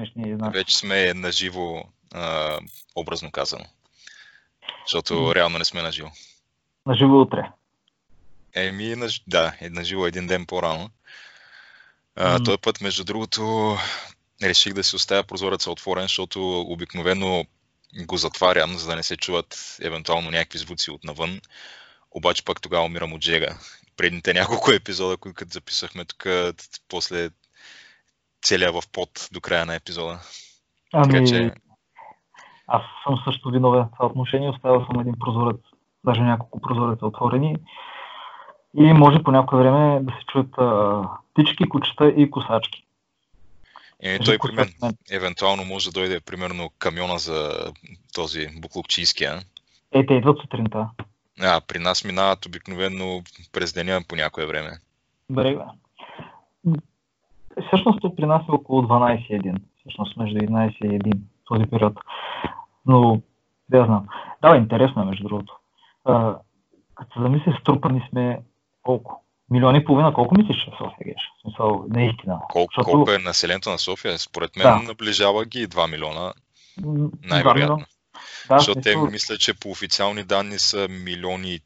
Смешни знаци. Вече сме наживо, а, образно казано. Защото реално не сме наживо. На живо утре. Еми, наж... да, е наживо един ден по-рано. А, М. Този път, между другото, реших да си оставя прозореца отворен, защото обикновено го затварям, за да не се чуват евентуално някакви звуци от навън. Обаче пък тогава умирам от жега. Предните няколко епизода, които записахме тук, после целия в пот до края на епизода. Така Ами, че, аз съм също виновен в това отношение. Оставил съм един прозорец, даже няколко прозореца отворени. И може по някое време да се чуят а, птички, кучета и косачки. е, той при мен, евентуално може да дойде примерно камиона за този буклукчийския. Е, те идват сутринта. А, при нас минават обикновено през деня по някое време. Добре, бе. Всъщност при нас е около 12.1. Всъщност между 11 и 1 този период. Но, да знам. Да, интересно е, между другото. А, като се замисля, струпани сме колко? Милиони и половина, колко мислиш, че София геш? В смисъл, наистина. Колко, Защото- колко е населението на София? Според мен Да. наближава ги 2 милиона, най-вероятно. Да, Защото те мисля, че по официални данни са милиони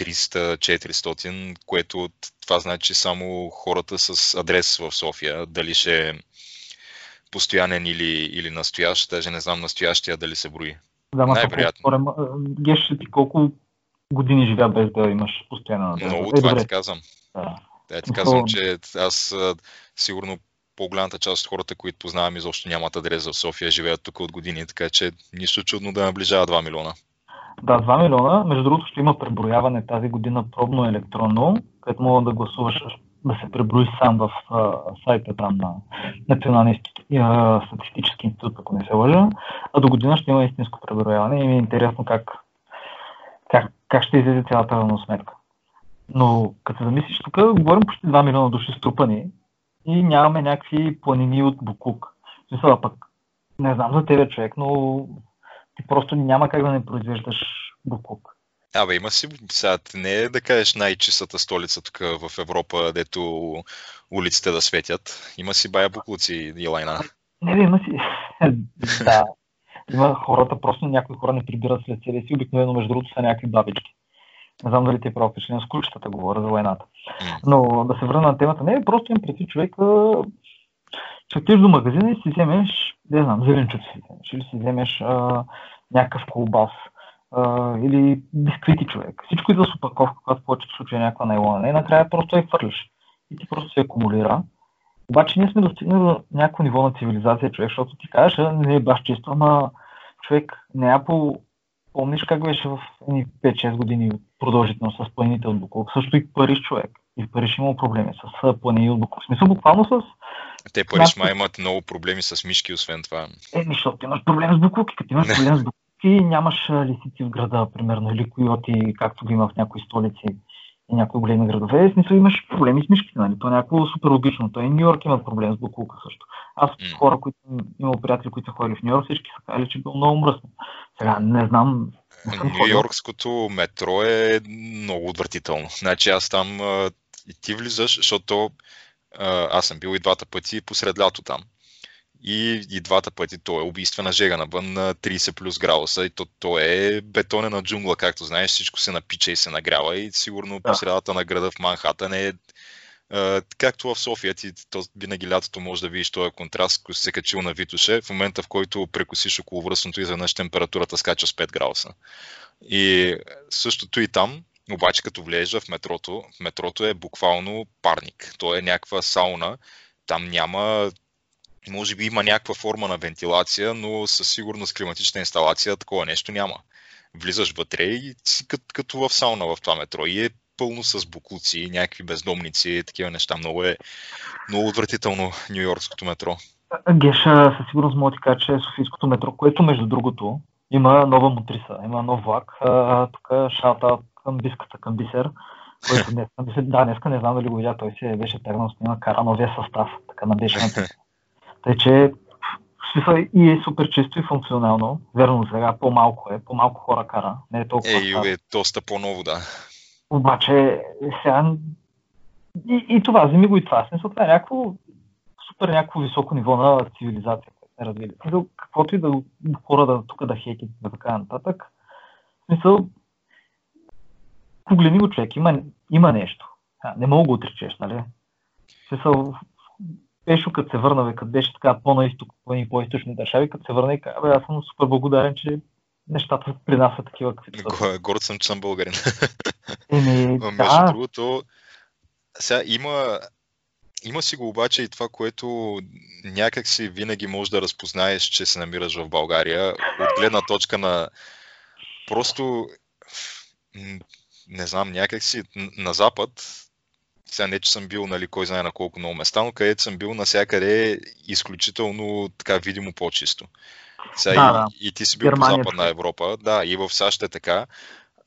300-400, което това значи само хората с адрес в София, дали ще е постоянен или, или настоящ, даже не знам настоящия дали се брои. да, ма, най-вероятно. Геш, ти колко години живя без да имаш постоянна адрес? Много Е, това добре, ти казвам. да. Да, ти казвам, че аз сигурно по-голямата част от хората, които познавам, изобщо нямат адрес в София, живеят тук от години, така че нищо чудно да наближава 2 милиона. Да, 2 милиона. Между другото ще има преброяване тази година пробно електронно, където мога да гласуваш да се преброи сам в а, сайта там на Националния статистически институт, ако не се лъжа. А до година ще има истинско преброяване и ми е интересно как, как, как ще излезе цялата равносметка. Но като се замислиш, тук говорим почти 2 милиона души струпани и нямаме някакви планини от буклук. В смисъл, пък не знам за тебе човек, но ти просто няма как да не произвеждаш буклук. Абе, има си, сега не е да кажеш най-чистата столица тук в Европа, дето улиците да светят. Има си бая буклуци и лайна. Не, бе, има си. да. Има хората, просто някои хора не прибират след себе си, обикновено между другото са някакви бабички. Не знам дали те е право впечатление с ключетата, говоря за войната. Но да се върна на темата, не, просто им преди човек, че отидеш до магазина и си вземеш, не знам, зеленчуци си вземеш, или си вземеш а, някакъв колбас, а, или бисквити човек. Всичко идва с опаковка, която в повечето случаи е някаква найлона. И накрая просто я хвърляш. И ти просто се акумулира. Обаче ние сме достигнали до някакво ниво на цивилизация, човек, защото ти кажеш, не е баш чисто, ама човек, Неапол, помниш как беше в едни 5-6 години продължително с планините от. Също и Париж човек. И в Париж има проблеми с планини от Буклук. В смисъл буквално с Те Париж май имат много проблеми с мишки, освен това. Е, защото имаш проблем с буклуки. Като имаш проблем с буклуки, нямаш а, лисици в града, примерно, или койоти, както ги има в някои столици и някои големи градове. В смисъл имаш проблеми с мишките, нали? То е някакво супер логично. Той и Нью Йорк има проблем с буклука също. Аз М. хора, които имал приятели, които са ходили в Нью Йорк, всички са казали, че било много мръсно. Сега не знам. Нью. Йоркското метро е много отвратително. Значи аз там и ти влизаш, защото аз съм бил и двата пъти посред лято там. И, и двата пъти то е убийствена жега навън на 30 плюс градуса и то, то е бетонена джунгла, както знаеш, всичко се напича и се нагрява и сигурно Да. по средата на града в Манхатън е а, както в София, ти то, винаги лятото може да видиш този контраст, който се качил на Витуше, в момента в който прекусиш около връстното изведнъж температурата скача с 5 градуса. И същото и там, обаче като влезеш в метрото, метрото е буквално парник. То е някаква сауна. Там няма, може би има някаква форма на вентилация, но със сигурност климатична инсталация такова нещо няма. влизаш вътре и си като, като в сауна в това метро. И е пълно с буклуци, някакви бездомници, такива неща. Много е много отвратително Нью-Йоркското метро. Геша със сигурност мога да ти кажа, че е Софийското метро, което между другото има нова мотриса, има нов влак. Тук шалта към биската, към бисер, който днес, да, днеска не знам дали го видя, той се беше тръгнал с кара новия състав, така на беше Тъй, че смисъл и е супер чисто и функционално. Верно, сега по-малко е, по-малко хора кара. Не е толкова. Е, е доста по-ново, да. Обаче, сега и, и това, вземи го и това. Смисъл, това е някакво супер някакво високо ниво на цивилизация, сме развили. Смисъл, каквото и да хора да тук да хейки да така нататък. Смисъл, погледни го човек, има, има нещо. А, не мога го отречеш, нали? Смисъл, Пешо, като се върна, като беше така по-на изток, по-източни държави, като се върна и каза, аз съм супер благодарен, че нещата при нас са такива, каквито са. Горд съм, че съм българин. Еми, да. Между другото, сега има, има си го обаче и това, което някак си винаги можеш да разпознаеш, че се намираш в България, от гледна точка на просто не знам, някак си на Запад сега не, че съм бил, нали, кой знае на колко много места, но където съм бил навсякъде е изключително така видимо по-чисто. Сега да, и, да. и ти си бил Германия, по Западна Европа, да, и в САЩ е така.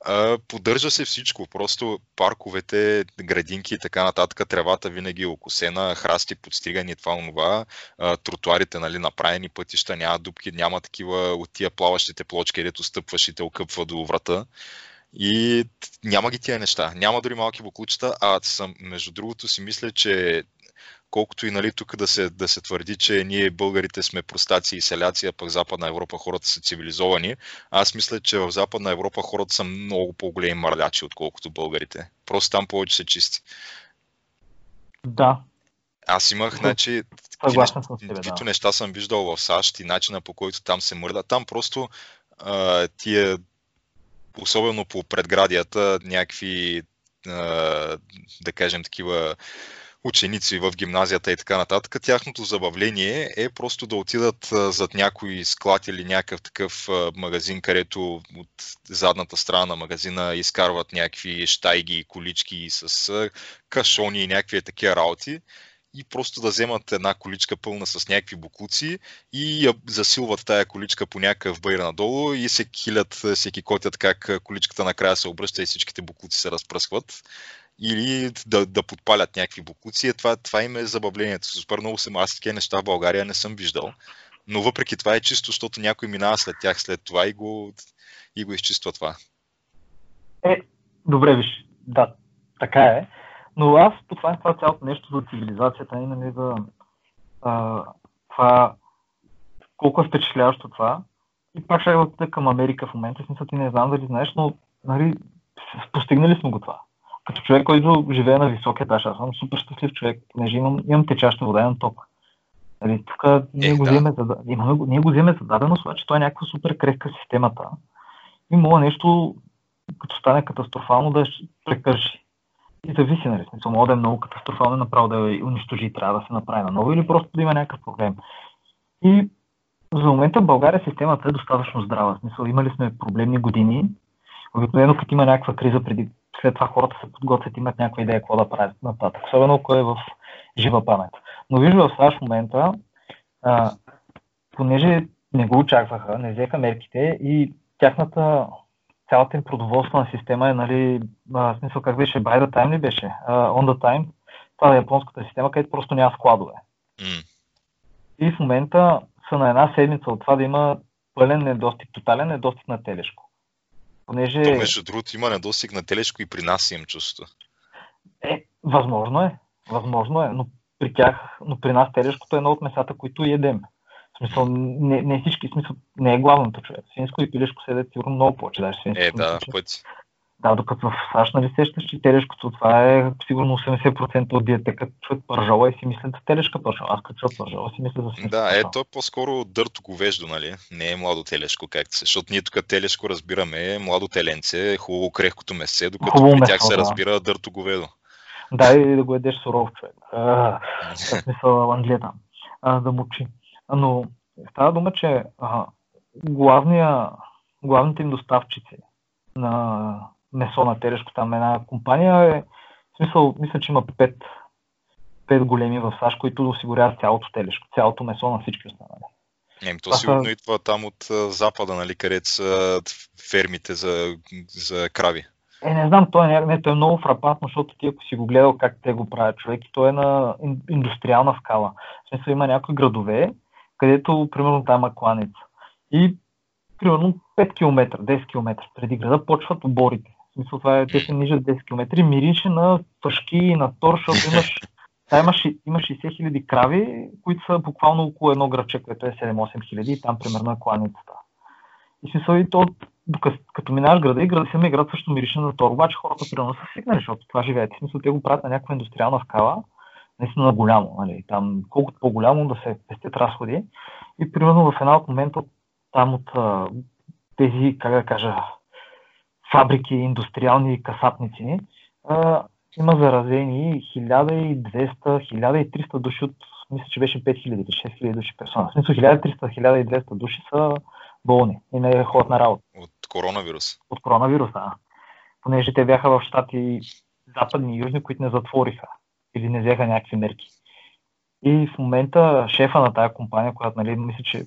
А, поддържа се всичко, просто парковете, градинки и така нататък, тревата винаги е окосена, храсти подстригани, това, онова, а, тротуарите, нали, направени пътища, няма дупки, няма такива от тия плаващите плочки, където стъпваш и те окъпва до врата. И няма ги тия неща. Няма дори малки буклучета, а съм, между другото си мисля, че колкото и нали, тук да се, да се твърди, че ние българите сме простаци и селяци, а пък Западна Европа хората са цивилизовани, аз мисля, че в Западна Европа хората са много по-големи мърлячи, отколкото българите. Просто там повече се чисти. Да. Аз имах, значи, каквито неща съм виждал в САЩ и начина по който там се мърда. Там просто а, тия особено по предградията, някакви, да кажем, такива ученици в гимназията и така нататък, тяхното забавление е просто да отидат зад някой склад или някакъв такъв магазин, където от задната страна на магазина изкарват някакви штайги, колички с кашони и някакви такива работи и просто да вземат една количка пълна с някакви буклуци и я засилват тая количка по някакъв бъйр надолу и се килят, се кикотят как количката накрая се обръща и всичките буклуци се разпръскват или да, да подпалят някакви буклуци. Това, това им е забавлението. Супер много съм. Аз такива неща в България не съм виждал. Но въпреки това е чисто, защото някой минава след тях след това и го, и го изчиства това. Е, добре, виж, да, така е. Но аз по това, това цялото нещо за цивилизацията и нали, за а, това, колко е впечатляващо това. И пак ще отида към Америка в момента, смисъл ти не знам дали знаеш, но нали, постигнали сме го това. Като човек, който живее на висок етаж, аз съм супер щастлив човек, понеже имам, имам течаща вода, имам ток. Нали, тук ние, е, го да. вземе за, ние го вземе за даденост, че това е някаква супер крехка системата. И мога нещо, като стане катастрофално, да прекърши. И зависи, нали, смисъл, може да е много катастрофално направо да я унищожи трябва да се направи наново или просто да има някакъв проблем. И за момента в България системата е достатъчно здрава. Смисъл, имали сме проблемни години. Обикновено, като има някаква криза преди, след това хората се подготвят, имат някаква идея какво да правят нататък. Особено ако е в жива памет. Но вижда в САЩ в момента, а, понеже не го очакваха, не взеха мерките и тяхната цялата им продоволствена система е, нали, в смисъл как беше, by the time ли беше? Uh, on the time. Това е японската система, където просто няма складове. Mm. И в момента са на една седмица от това да има пълен недостиг, тотален недостиг на телешко. Понеже... То, между другото, има недостиг на телешко и при нас имам чувство. Е, възможно е. Възможно е, но при тях, но при нас телешкото е едно от месата, които едем. В смисъл, не, не всички, смисъл, не е главното човек. Свинско и пилешко седят сигурно много повече, даже свинско. Е, да, в пъти. Да, докато в САЩ, нали сещаш, че телешкото това е сигурно 80% от диете, като чуят пържола и си мислят телешка пържола. Аз като чуят пържола си мисля за свинска Да, е, то е по-скоро дърто говеждо, нали? Не е младо телешко, както се. Защото ние тук телешко разбираме младо теленце, хубаво крехкото месце, докато Хубаво при месо, тях се да. разбира дърто говедо. Да, и да го едеш суров човек. В смисъл Англия а, да мучи. Но Става дума, че а, главния, главните им доставчици на месо на телешко, там една компания е, в смисъл, мисля, че има пет, пет големи в САЩ, които осигуряват цялото телешко, цялото месо на всички останали. Не, то сигурно са... идва там от запада, нали, където са фермите за, за крави. Е, не знам, той е, не, той е много фрапантно, защото ти ако си го гледал как те го правят човек, и той е на индустриална скала. В смисъл има някои градове, където, примерно, там има кланица. И, примерно, 5 км, 10 км преди града почват оборите. В смисъл, това е, те се нижат 10 км, мирише на пашки, на тор, защото имаш, та имаш, имаш 60 хиляди крави, които са буквално около едно градче, което е 7-8 хиляди и там примерно е кланицата. И смисъл и то докато като минаваш града и града, самия град също мирише на тор, обаче хората примерно са свикнали, защото това живеят. В смисъл, те го правят на някаква индустриална скала, наистина голямо. Нали? Там, колкото по-голямо да се пестят разходи. И примерно в една от момента там от тези, как да кажа, фабрики, индустриални касапници, а, има заразени 1200-1300 души от, мисля, че беше 5000 6000 души персона. В смисъл 1300-1200 души са болни и не ходят на работа. От коронавирус? От коронавирус, да. Понеже те бяха в щати западни и южни, които не затвориха или не взеха някакви мерки. И в момента шефа на тази компания, която, нали, мисля, че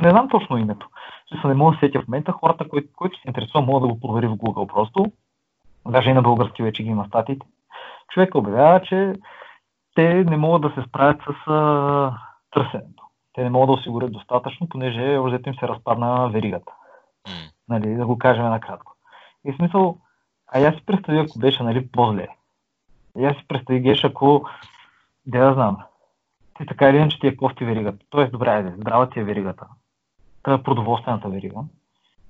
не знам точно името. Смисъл, не мога да сетя в момента. Хората, които, които се интересуват, могат да го провери в Google просто. Даже и на български вече ги има статиите. Човек обявява, че те не могат да се справят с а, търсенето те не могат да осигурят достатъчно, понеже обзето им се разпадна веригата. Нали, да го кажем накратко. И в смисъл, а я си представи, ако беше нали, по-зле. И аз си представи, Геш, ако, да знам, ти така или иначе ти е кофти веригата. Тоест, добре, айде, здрава ти е веригата. Та е продоволствената верига.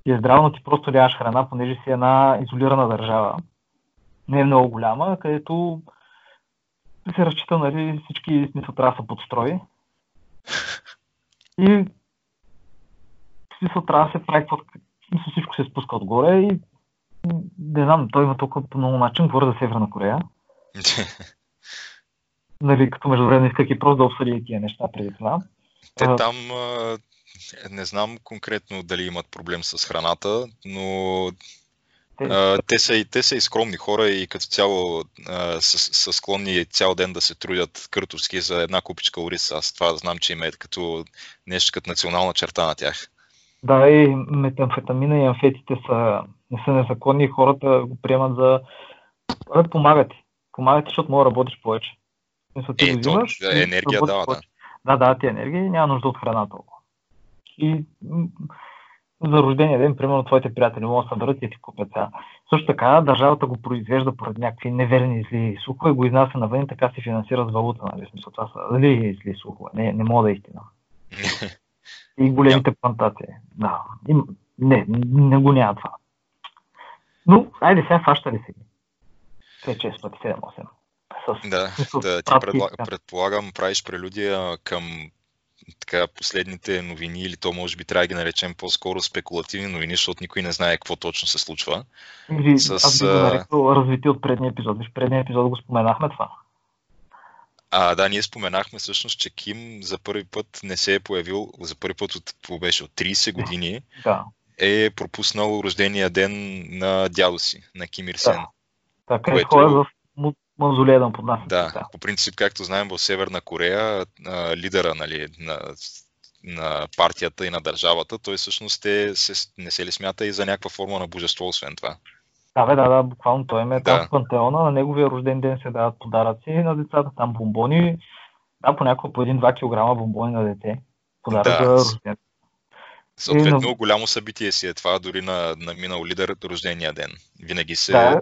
И е здраво, но ти просто нямаш храна, понеже си една изолирана държава. Не е много голяма, където се разчита, нали, всички смисъл трябва да са подстрои. И смисъл трябва да се прави какво всичко се спуска отгоре и не знам, той има толкова по много начин, говоря за Северна Корея. Нали, като междувременно исках и просто да обсъди тия неща преди това. Те там, не знам конкретно дали имат проблем с храната, но те, те, са, и, те са и скромни хора и като цяло а, са, са склонни цял ден да се трудят къртовски за една купичка ориз. Аз това знам, че има е като нещо като национална черта на тях. Да, и метамфетамина и амфетите са, не са незаконни и хората го приемат за... Помагат ти. Помагат ти, защото може да работиш повече. Мисля, ти е, го взимаш, то, енергия дава, да. Да, да, ти енергия и няма нужда от храна толкова. И за рождения ден, примерно, твоите приятели могат да съберат и ти купят сега. Също така, държавата го произвежда поради някакви неверни зли слухове, го изнася навън и така се финансира с валута, нали? Смисъл, това са дали зли слухове, не, не мога да е истина. И големите плантации. Да. И, не, не го няма това. Но, айде сега фаща ли си? 5-6 пъти, 7-8. Да, да ти предла... предполагам, правиш прелюдия към така последните новини, или то може би трябва да ги наречем по-скоро спекулативни новини, защото никой не знае какво точно се случва. Или, с, аз би го нарекал развити от предния епизод. Виж, предния епизод го споменахме това. А, да, ние споменахме всъщност, че Ким за първи път не се е появил, за първи път от, беше, от 30 години, да. е пропуснал рождения ден на дядо си, на Ким Ир Сен. Да. Така е, което... в мавзолея да поднася. Да, по принцип, както знаем, в Северна Корея лидера нали, на, на партията и на държавата, той всъщност е, се, не се ли смята и за някаква форма на божество, освен това. Да, бе, да, да, буквално той е да. там в пантеона, на неговия рожден ден се дават подаръци на децата, там бомбони, да, понякога по 1-2 кг бомбони на дете. Подарък да. за рожден. Съответно, на... голямо събитие си е това, дори на, на минал лидер рождения ден. Винаги се да,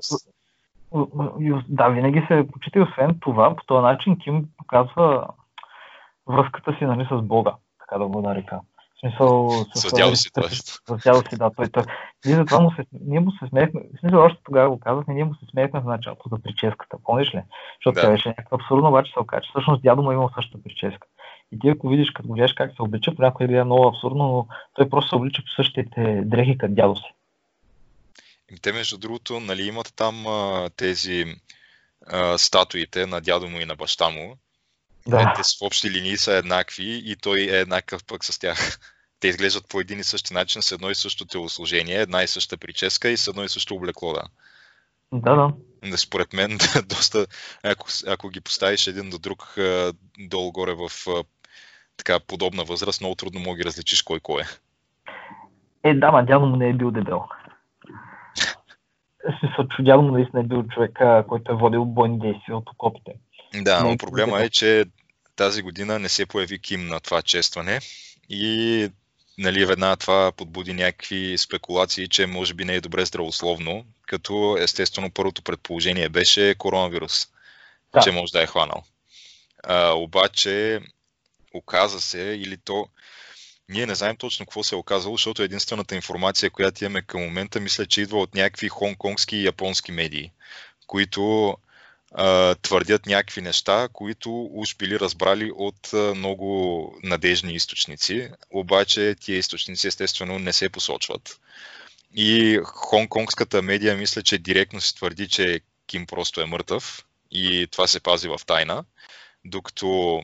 да, винаги се почита и освен това, по този начин Ким показва връзката си нали, с Бога, така да го нарека. В смисъл, с, дядо си, С дядо си, да. Той, той. Ние, затова му се, ние му се смеехме, в смисъл, още тогава го казахме, ние му се смеехме в началото за прическата, помниш ли? Защото да. тя беше някаква абсурдно, обаче се окаже, всъщност дядо му е имал същата прическа. И ти ако видиш, като го как се облича, понякога е много абсурдно, но той просто се облича по същите дрехи като дядо си. Те, между другото, нали, имат там а, тези а, статуите на дядо му и на баща му. Да. Те с общи линии са еднакви и той е еднакъв пък с тях. те изглеждат по един и същи начин, с едно и също телосложение, една и съща прическа и с едно и също облекло, да. Да, да. Според мен, доста, ако, ако ги поставиш един до друг долу-горе в така подобна възраст, много трудно мога ги различиш кой кой е. Е, да, ма дядо му не е бил дебел. Дядо му наистина е бил човек, който е водил бойни действия от окопите. Да, но проблема е, че тази година не се появи Ким на това честване и нали, веднага това подбуди някакви спекулации, че може би не е добре здравословно, като естествено първото предположение беше коронавирус, да. че може да е хванал. А, обаче оказа се, или то ние не знаем точно какво се е оказало, защото единствената информация, която имаме към момента, мисля, че идва от някакви хонконгски и японски медии, които а, твърдят някакви неща, които уж били разбрали от а, много надежни източници, обаче тия източници естествено не се посочват. И хонконгската медия мисля, че директно се твърди, че Ким просто е мъртъв и това се пази в тайна, докато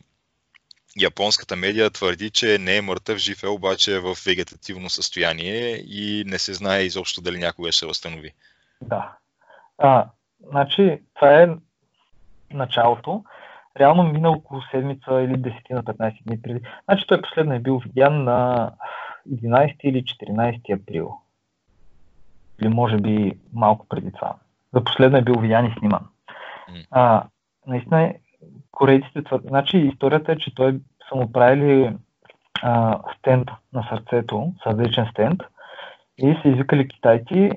японската медия твърди, че не е мъртъв, жив е, обаче е в вегетативно състояние и не се знае изобщо дали някога ще възстанови. Да. А, значи, това е началото. Реално мина около седмица или 10 на 15 дни преди. Значи той последно е бил видян на 11 или 14 април. Или може би малко преди това. За последно е бил видян и сниман. А, наистина корейците твърдят. Значи историята е, че той са му правили а, стенд на сърцето, сърдечен стенд и са извикали китайци,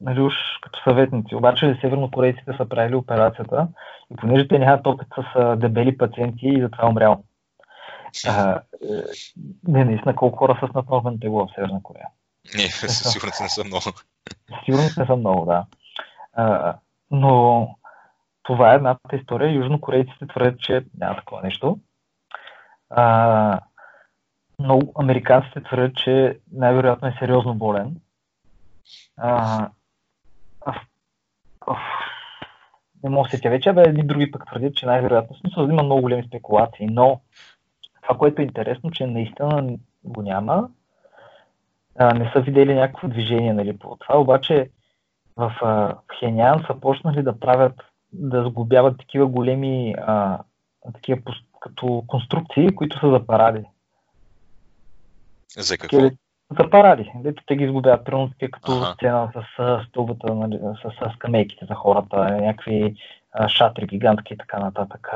нали уж като съветници. Обаче севернокорейците са правили операцията и понеже те нямат опит с дебели пациенти и затова умрял. А, е, не, наистина колко хора са с наднормено тегло в Северна Корея. Не, със сигурност не са много. Сигурно не са много, да. А, но това е едната история. Южнокорейците твърдят, че няма такова нещо. А, но американците твърдят, че най-вероятно е сериозно болен. А, а, а, не мога да се вече, бе, едни други пък твърдят, че най-вероятно смисъл има много големи спекулации, но това, което е интересно, че наистина го няма. А, не са видели някакво движение нали, по това, обаче в а, Хенян са почнали да правят, да сглобяват такива големи а, такива като конструкции, които са за паради. За какво? За паради. Дето те ги изгубяват, примерно като ага. сцена с стълбата, нали, с, с скамейките за хората, някакви шатри гигантски и така нататък.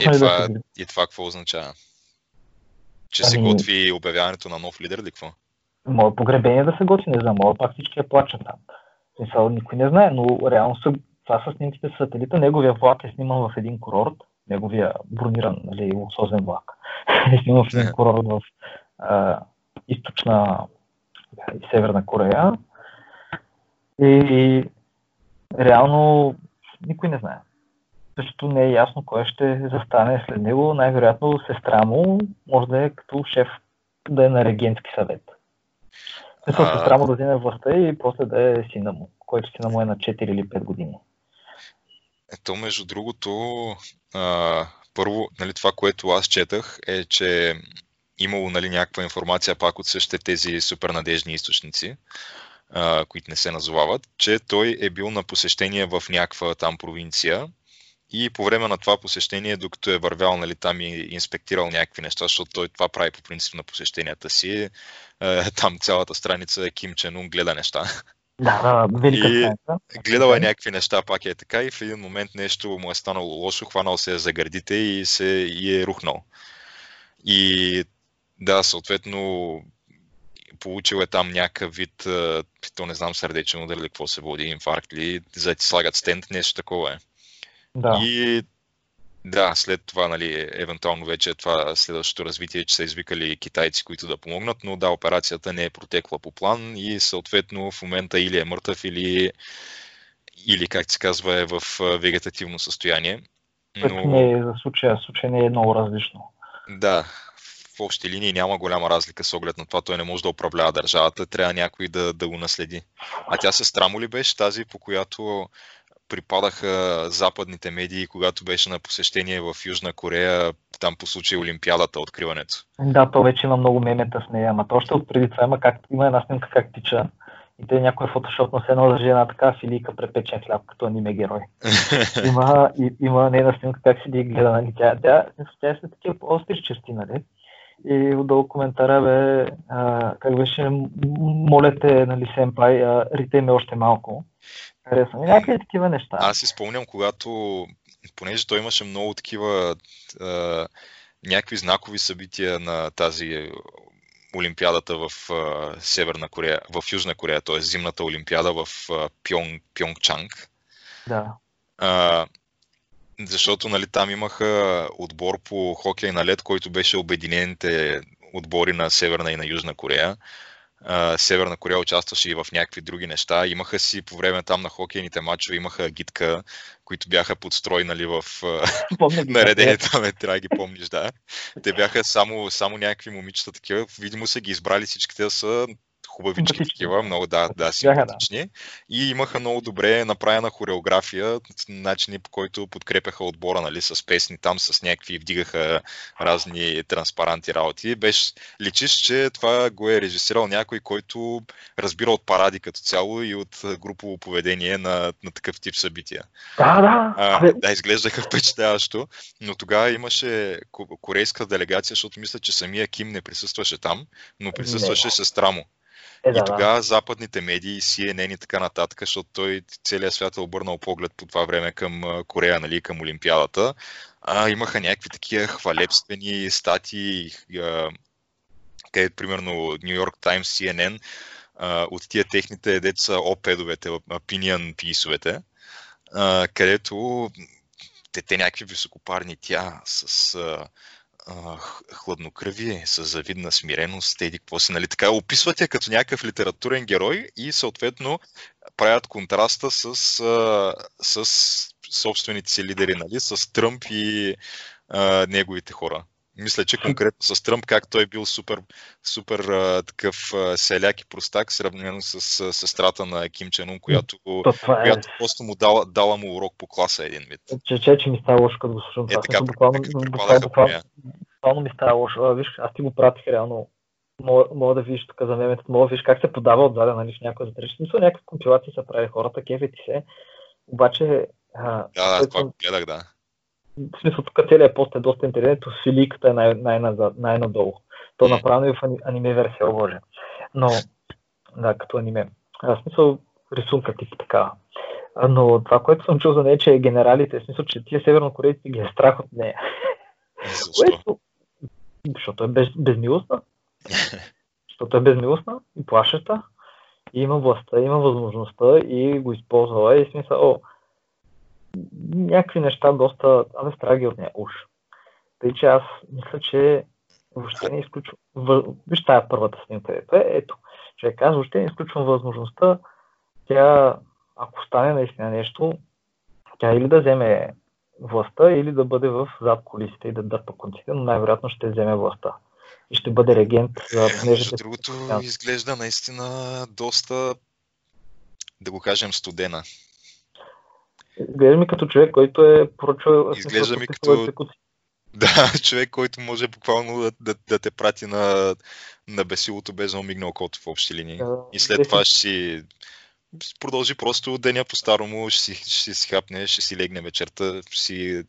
и, това, да се... и това какво означава? Че се ами... готви обявяването на нов лидер или какво? Мое погребение да се готви, не знам, мое пак всички я плачат там. Смисъл, никой не знае, но реално са, това са снимките с сателита. Неговия влак е сниман в един курорт, неговия брониран, нали, луксозен влак. е сниман в един курорт в а, източна и Северна Корея. И, реално никой не знае. Защото не е ясно кой ще застане след него. Най-вероятно сестра му може да е като шеф, да е на регентски съвет. Мисля, сестра му да вземе властта и после да е сина му, който сина му е на 4 или 5 години. Ето, между другото, а, първо, нали, това, което аз четах, е, че имало нали, някаква информация пак от същите тези супернадежни източници, а, които не се назовават, че той е бил на посещение в някаква там провинция и по време на това посещение, докато е вървял нали, там и инспектирал някакви неща, защото той това прави по принцип на посещенията си, е, там цялата страница е Ким Чен гледа неща. Да, велика и гледал е някакви неща, пак е така и в един момент нещо му е станало лошо, хванал се за гърдите и, се, и е рухнал. И да, съответно, получил е там някакъв вид, то не знам сърдечен удар или какво се води, инфаркт или за да ти слагат стенд, нещо такова е. Да. И да, след това, нали, евентуално вече е това следващото развитие, че са извикали китайци, които да помогнат, но да, операцията не е протекла по план и съответно в момента или е мъртъв, или, или как се казва, е в вегетативно състояние. Но... Не, е за случая, случай не е много различно. Да, в общи линии няма голяма разлика с оглед на това. Той не може да управлява държавата, трябва някой да, да го наследи. А тя сестра му ли беше тази, по която припадаха западните медии, когато беше на посещение в Южна Корея, там по случай Олимпиадата, откриването. Да, то вече има много мемета с нея, ама то още от преди това има, как, има една снимка как тича и те някой фотошоп на едно държи една така филийка препечен хляб, като аниме герой. има, и, има нейна снимка как седи и гледа, нали? Тя, тя, тя е след такива остри черти, нали? И отдолу коментара бе, а, как беше, моля те, нали, сенпай, а, рите ме още малко. Харесвам. И някакви такива неща. Аз си спомням, когато, понеже той имаше много такива а, някакви знакови събития на тази Олимпиадата в а, Северна Корея, в Южна Корея, т.е. зимната Олимпиада в а, Пьонг, Пьонгчанг. Да. А, защото нали, там имаха отбор по хокей на лед, който беше обединените отбори на Северна и на Южна Корея. Северна Корея участваше и в някакви други неща. Имаха си по време там на хокейните матчове, имаха гидка, които бяха подстройнали в наредението, ме трябва да ги помниш, да. Те бяха само, само някакви момичета такива, видимо са ги избрали всичките да са хубавички такива, много да, да, симпатични. Да. И имаха много добре направена хореография, начини по който подкрепяха отбора, нали, с песни там, с някакви вдигаха разни транспаранти работи. Беше, личиш, че това го е режисирал някой, който разбира от паради като цяло и от групово поведение на, на такъв тип събития. Да, да. А, да, изглеждаха впечатляващо, но тогава имаше корейска делегация, защото мисля, че самия Ким не присъстваше там, но присъстваше сестра му. Е, да, и тогава да. западните медии, CNN и така нататък, защото той целият свят е обърнал поглед по това време към Корея, нали, към Олимпиадата, а, имаха някакви такива хвалебствени статии, където примерно New York Times, CNN, а, от тия техните деца опедовете, opinion писовете, където те, те някакви високопарни тя с а, хладнокръвие, с завидна смиреност, те какво си, нали така, я като някакъв литературен герой и съответно правят контраста с, с собствените си лидери, нали, с Тръмп и а, неговите хора. Мисля, че конкретно с Тръмп, как той е бил супер, супер а, такъв а, селяк и простак, сравнено с а, сестрата на Ким Чен Ун, която, е... която просто му дала, дала му урок по класа един вид. Че, че, че ми става лошо, като го слушам. Е, така, буквално, буквално, буквално, буквално ми става лошо. А, виж, аз ти го пратих реално. Мога, мога да видиш тук за мемето, мога да видиш как се подава отзаде, нали, в някоя затреща. Смисъл, някакви компилации са прави хората, кефи ти се. Обаче... А, да, да, това гледах, да в смисъл тук целият пост е доста интересен, то филиката е най- най- най-надолу. То направено и в аниме версия, о боже. Но, да, като аниме. В смисъл рисунка тип така. Но това, което съм чул за нея, че е генералите, в смисъл, че тия севернокорейци ги е страх от нея. Защо? Което, защото е без, безмилостна. защото е безмилостна и плашеща. И има властта, има възможността и го използвала и смисъл, о, някакви неща доста, абе страги от нея уж. Тъй, че аз мисля, че въобще не изключвам. Виж тая първата снимка. Ето, е, ето. Човек, аз въобще не изключвам възможността тя, ако стане наистина нещо, тя или да вземе властта, или да бъде в зад колисите и да дърпа конците, но най-вероятно ще вземе властта. И ще бъде регент за понеже... Между другото, изглежда наистина доста, да го кажем, студена. Изглежда ми като човек, който е поръчал... Изглежда ми като... Да, човек, който може буквално да, да, да те прати на, на бесилото без да умигне окото в общи линии. Да, и след това ще си продължи просто деня по-старому, ще си, ще си хапне, ще си легне вечерта, ще си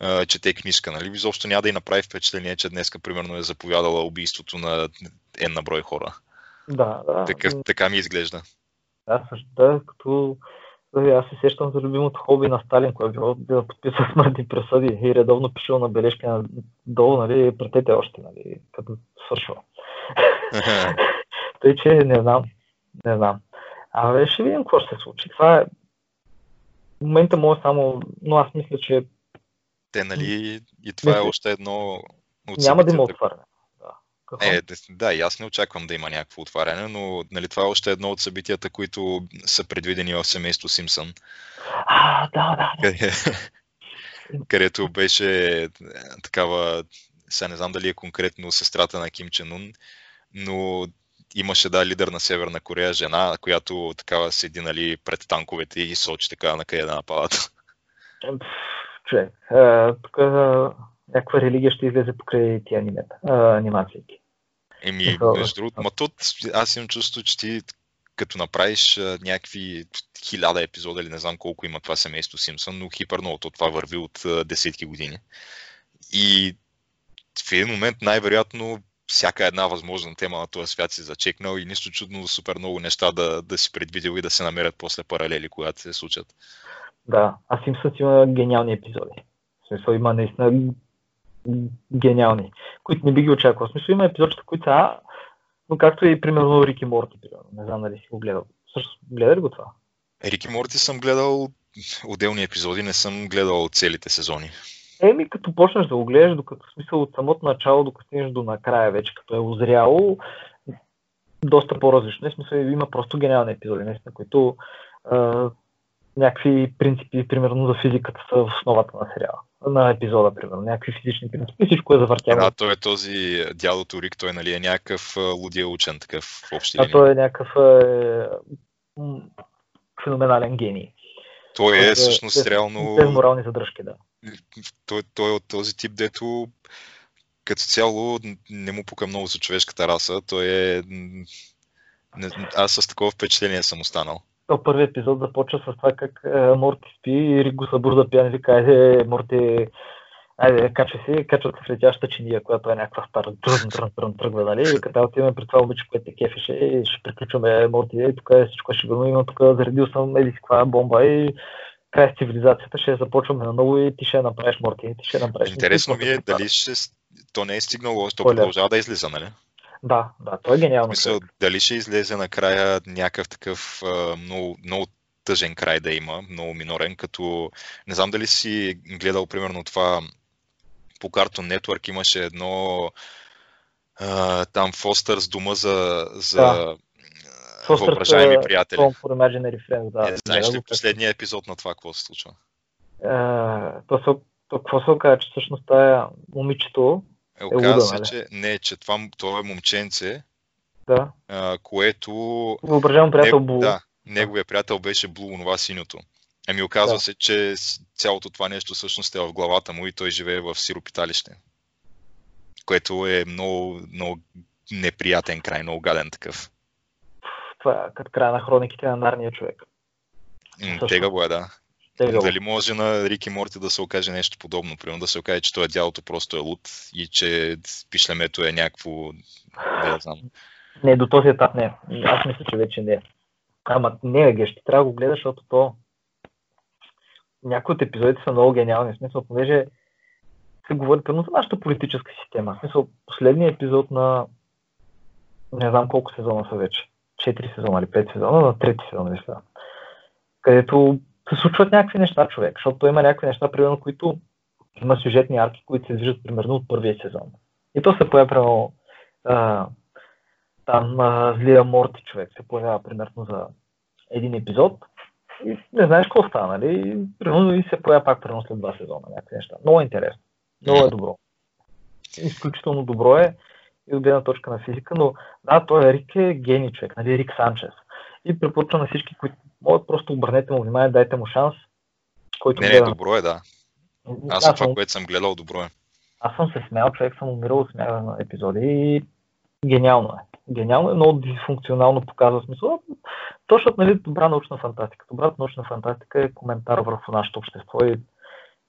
а, чете книжка. Нали? Изобщо няма да и направи впечатление, че днеска примерно е заповядала убийството на една брой хора. Да, да. Такъв, така ми изглежда. Да, също да, като аз се сещам за любимото хоби на Сталин, което е било да подписва смъртни присъди и редовно пишел на бележки на долу, нали, претете още, нали, като свършва. Тъй, че не знам, не знам. Абе, ще видим какво ще се случи. Това е... В момента може само, но аз мисля, че... Те, нали, и това е е още едно от Няма да има отваряне. Е, да, и аз не очаквам да има някакво отваряне, но нали, това е още едно от събитията, които са предвидени в семейство Симпсън. А, да, да. Къде, където беше е, такава, сега не знам дали е конкретно сестрата на Ким Чен Ун, но имаше да лидер на Северна Корея, жена, която такава седи нали, пред танковете и сочи така на къде да нападат. Човек, тук някаква религия ще излезе покрай тия анимета, анимации. Еми, между другото, ма тут, аз имам чувство, че ти като направиш някакви хиляда епизода или не знам колко има това семейство Симпсън, но хиперно то това върви от десетки години. И в един момент най-вероятно всяка една възможна тема на този свят си зачекнал и нищо чудно супер много неща да, да си предвидел и да се намерят после паралели, когато се случат. Да, а Симпсън има гениални епизоди. В смисъл има наистина гениални, които не би ги очаквал. В смисъл има епизоди, които са, но както и примерно Рики Морти, примерно. Не знам дали си го гледал. Също гледа ли го това? Рики Морти съм гледал отделни епизоди, не съм гледал целите сезони. Еми, като почнеш да го гледаш, докато в смисъл от самото начало, докато стигнеш до накрая вече, като е озряло, доста по-различно. В смисъл има просто гениални епизоди, наистина, които а, някакви принципи, примерно за физиката са в основата на сериала, на епизода, примерно, някакви физични принципи, всичко е завъртяно. Да, той е този дядото Рик, той нали, е някакъв лудия учен, такъв в общи линии. той е някакъв е, феноменален гений. Той е, е всъщност без, реално... Без морални задръжки, да. Той, той е от този тип, дето като цяло не му пука много за човешката раса. Той е... Аз с такова впечатление съм останал. То първи епизод започва с това как е, Морти спи и Рик го събужда пиян и вика, айде, Морти, айде, качва си, качват се в летяща чиния, която е някаква стара, трън, трън, трън, тръгва, нали? И като отиваме при това обича, което те кефеше и ще приключваме Морти, и тук е всичко ще го има, тук заредил съм, еди каква бомба и край с цивилизацията, ще започваме наново и ти ще направиш Морти, ти ще направиш. Интересно ми е дали ще, то не е стигнало, то продължава да излиза, нали? Да, да, той е гениално. Мисъл, дали ще излезе накрая някакъв такъв а, много, много тъжен край да има, много минорен, като не знам дали си гледал примерно това по Cartoon Network имаше едно а, там Фостър с дома за, за да. въображаеми приятели. Friends, да. Е, знаеш ли последния епизод на това, какво се случва? Uh, то, се, то, какво се оказа, че всъщност тая момичето е, оказва се, нали? че не, че това, това е момченце, да. а, което... Въображавам приятел Блу. Да, неговия приятел беше Блу, това синьото. Ами оказва да. се, че цялото това нещо всъщност е в главата му и той живее в сиропиталище. Което е много, много неприятен край, много гаден такъв. Това е като края на хрониките на Нарния човек. Тегаво е, да. Тегаво. Дали може на Рики Морти да се окаже нещо подобно? Примерно да се окаже, че това дялото просто е луд и че пишлемето е някакво... Не знам. Не, до този етап не. Аз мисля, че вече не. Ама не, Ге, ще трябва да го гледаш, защото то... Някои от епизодите са много гениални. В смисъл, понеже се говори пълно за нашата политическа система. В смисъл, последният епизод на не знам колко сезона са вече. 4 сезона или 5 сезона, на трети сезон, мисля. Където се случват някакви неща, човек, защото има някакви неща, примерно, които има сюжетни арки, които се движат примерно от първия сезон. И то се поява примерно а, там а, злия Морти човек се появява примерно за един епизод и не знаеш какво става, нали? Примерно и се появява пак примерно след два сезона, някакви неща. Много е интересно. Много е добро. Изключително добро е и от гледна точка на физика, но да, той е Рик е гений човек, нали? Рик Санчес. И препоръчвам на всички, които могат, просто обърнете му внимание, дайте му шанс. Който не, не, гледа. добро е, да. Аз, аз това, съм... което съм гледал, добро е. Аз съм се смял, човек съм умирал от смяга на епизоди и гениално е. Гениално е, много дисфункционално показва смисъл. Точно нали, добра научна фантастика. Добрата научна фантастика е коментар върху нашето общество и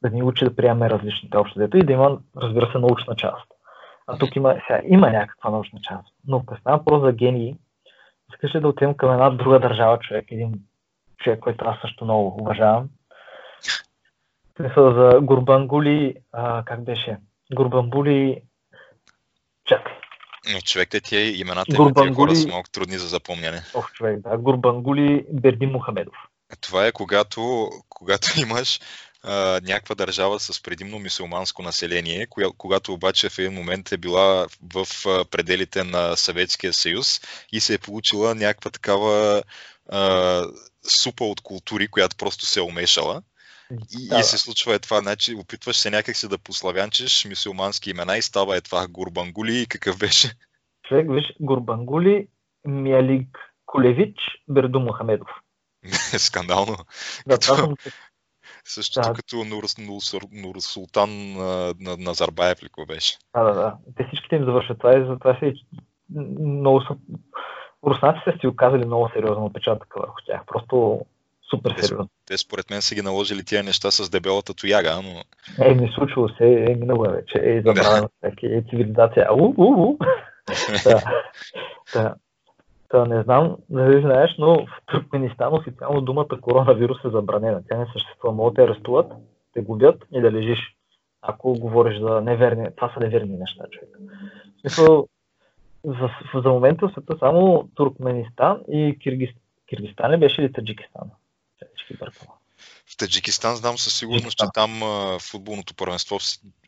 да ни учи да приемаме различните обществото и да има, разбира се, научна част. А тук има, сега, има някаква научна част, но представям просто за гении, искаш ли да отидем към една друга държава човек, един човек, който аз също много уважавам. Смисъл за Гурбангули, а, как беше? Гурбангули, чакай. Човек, те тия имената Гурбангули... тия хора са малко трудни за запомняне. Ох, човек, да. Гурбангули Берди Мухамедов. Това е когато, когато имаш а, някаква държава с предимно мусулманско население, коя, когато обаче в един момент е била в пределите на Съветския съюз и се е получила някаква такава а, супа от култури, която просто се е умешала. И, да, и се случва е това, значи опитваш се някак си да пославянчиш мусулмански имена и става е това Гурбангули и какъв беше? Човек, виж, Гурбангули Миалик Колевич Берду Мохамедов. Скандално. Да, това съм Същото Да. като Нур, Нур, Нур Султан на, на, Назарбаев ли какво беше? Да, да, да. Те всичките им завършат това и затова си много са... Руснаците са си оказали много сериозен отпечатък върху тях. Просто супер Те сериозно. Те според мен са ги наложили тия неща с дебелата тояга, но Е, не случило се, е минало е вече, е забравено всеки, е цивилизация. Ау, у, у. Да. Да. Та, не знам дали знаеш, но в Туркменистан официално думата коронавирус е забранена. Тя не съществува. Могат да те арестуват, те губят и да лежиш. Ако говориш за неверни, това са неверни неща, човек. В смисъл, за, за момента света само Туркменистан и Киргиз, Киргизстан ли беше ли Таджикистан? Всички бъркам. В Таджикистан знам със сигурност, че там а, футболното първенство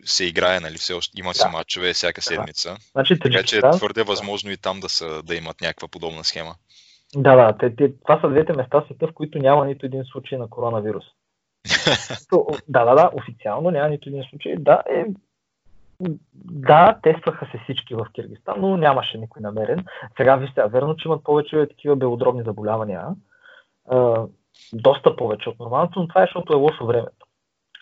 се играе, нали, все още има си Да. матчове всяка седмица. Значи Така че е твърде възможно и там да, са, да имат някаква подобна схема. Да, да, те, те, това са двете места в света, в които няма нито един случай на коронавирус. Да, да, да, официално няма нито един случай. Да, е, да, тестваха се всички в Киргизстан, но нямаше никой намерен. Сега вижте, верно, че имат повече такива белодробни заболявания. А, доста повече от нормалното, но това е, защото е лошо времето.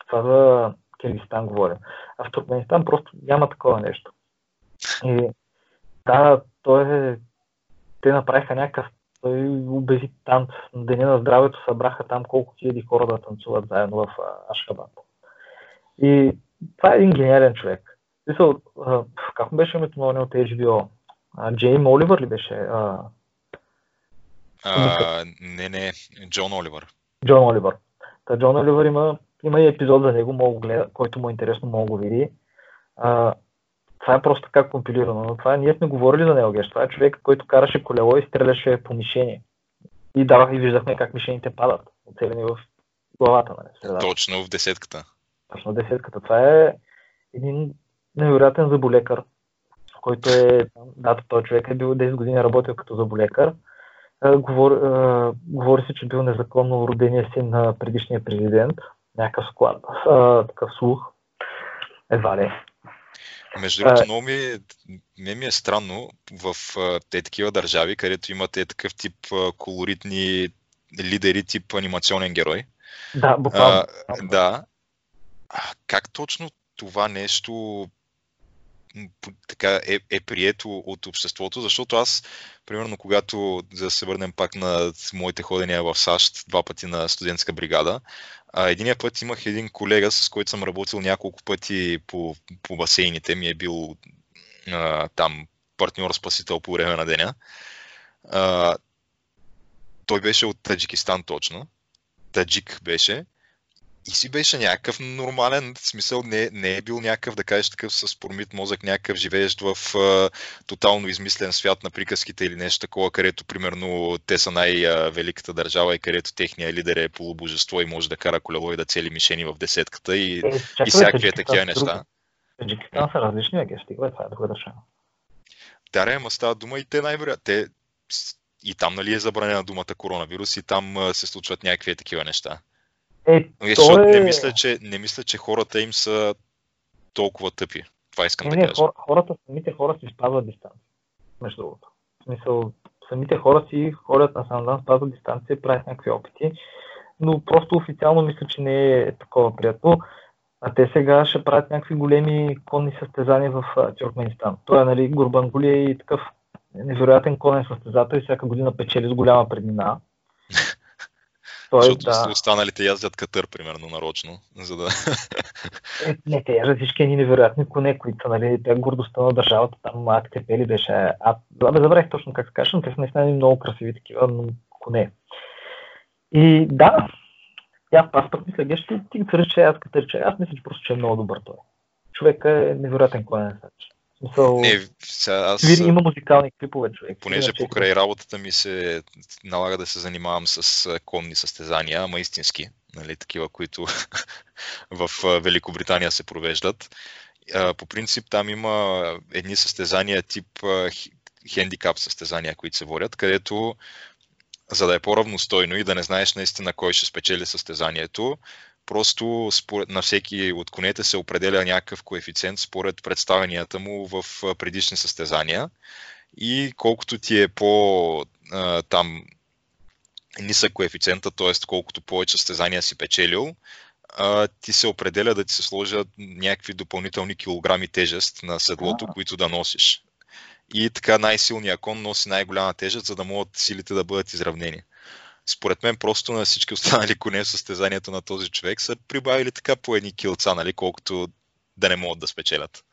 Това за Киргизстан говорим. А в Туркменистан просто няма такова нещо. И да, то е... Те направиха някакъв той обяви танц на Деня на здравето, събраха там колко хиляди хора да танцуват заедно в Ашхабад. И това е един гениален човек. А, как беше името на от HBO? Джейм Оливър ли беше? А, А, не, не, Джон Оливър. Джон Оливър. Та Джон Оливър има, има и епизод за него, мога гледа, който му е интересно, мога го види. А, това е просто така компилирано, но това е, ние сме говорили за него, Геш. Това е човек, който караше колело и стреляше по мишени. И давах и виждахме как мишените падат, оцелени в главата, нали, в средата. Точно в десетката. Точно десетката. Това е един невероятен заболекар, който е, да, той човек е бил 10 години работил като заболекар. Е, Говори, е, говори се, че бил незаконно родения син на предишния президент. Някакъв склад, е, такъв слух. Едва ли. Между другото, много ми, не ми е странно в а, те такива държави, където имате такъв тип а, колоритни лидери, тип анимационен герой. Да, буквално. А, да. А, как точно това нещо така е, е прието от обществото, защото аз, примерно, когато, за да се върнем пак на моите ходения в САЩ, два пъти на студентска бригада, а, единия път имах един колега, с който съм работил няколко пъти по, по басейните, ми е бил а, там партньор-спасител по време на деня. А, той беше от Таджикистан точно. Таджик беше. И си беше някакъв нормален, смисъл не, не е бил някакъв, да кажеш такъв с промит мозък, някакъв живеещ в а, тотално измислен свят на приказките или нещо такова, където примерно те са най-великата държава и където техния лидер е полубожество и може да кара колело и да цели мишени в десетката и, Е, и всякакви такива неща. Таджикистан са различни, бе, стига, това е друга държава. Да, ама става дума и те най-вероятно. Те, и там нали е забранена думата коронавирус и там а, се случват някакви такива неща. Е, Е, то защото е... не, мисля, че, не мисля, че хората им са толкова тъпи. Това искам Не, да не, кажа. хор, хората, самите хора си спазват дистанция. Между другото. В смисъл, самите хора си ходят на Сандан, спазват дистанция, правят някакви опити, но просто официално мисля, че не е такова приятно. А те сега ще правят някакви големи конни състезания в Тюркменистан. Той е, нали, Гурбангули е и такъв невероятен конен състезател и всяка година печели с голяма преднина. Той, Защото да. останалите яздят катър, примерно, нарочно, за да... Е, не, те яждат всички едни невероятни коне, които нали, те гордостта на държавата, там АТКП ли беше, а, абе, забравих точно как се каже, но те са наистина едни много красиви такива но коне. И да, аз, аз пък мисля, геш, ти, ти че аз катърче, аз мисля, че просто, че е много добър той. Човек е невероятен конен съч. В смисъл, Не, аз... има музикални клипове, човек. Понеже Иначе- покрай работата ми се налага да се занимавам с конни състезания, ама истински, нали, такива, които в Великобритания се провеждат. По принцип там има едни състезания тип хендикап състезания, които се водят, където за да е по-равностойно и да не знаеш наистина кой ще спечели състезанието, просто според, на всеки от конете се определя някакъв коефициент според представенията му в предишни състезания и колкото ти е по а, там нисък коефициента, т.е. колкото повече състезания си печелил, а, ти се определя да ти се сложат някакви допълнителни килограми тежест на седлото, а. които да носиш. И така най-силният кон носи най-голяма тежест, за да могат силите да бъдат изравнени. Според мен просто на всички останали коне в състезанието на този човек са прибавили така по едни килца, нали, колкото да не могат да спечелят.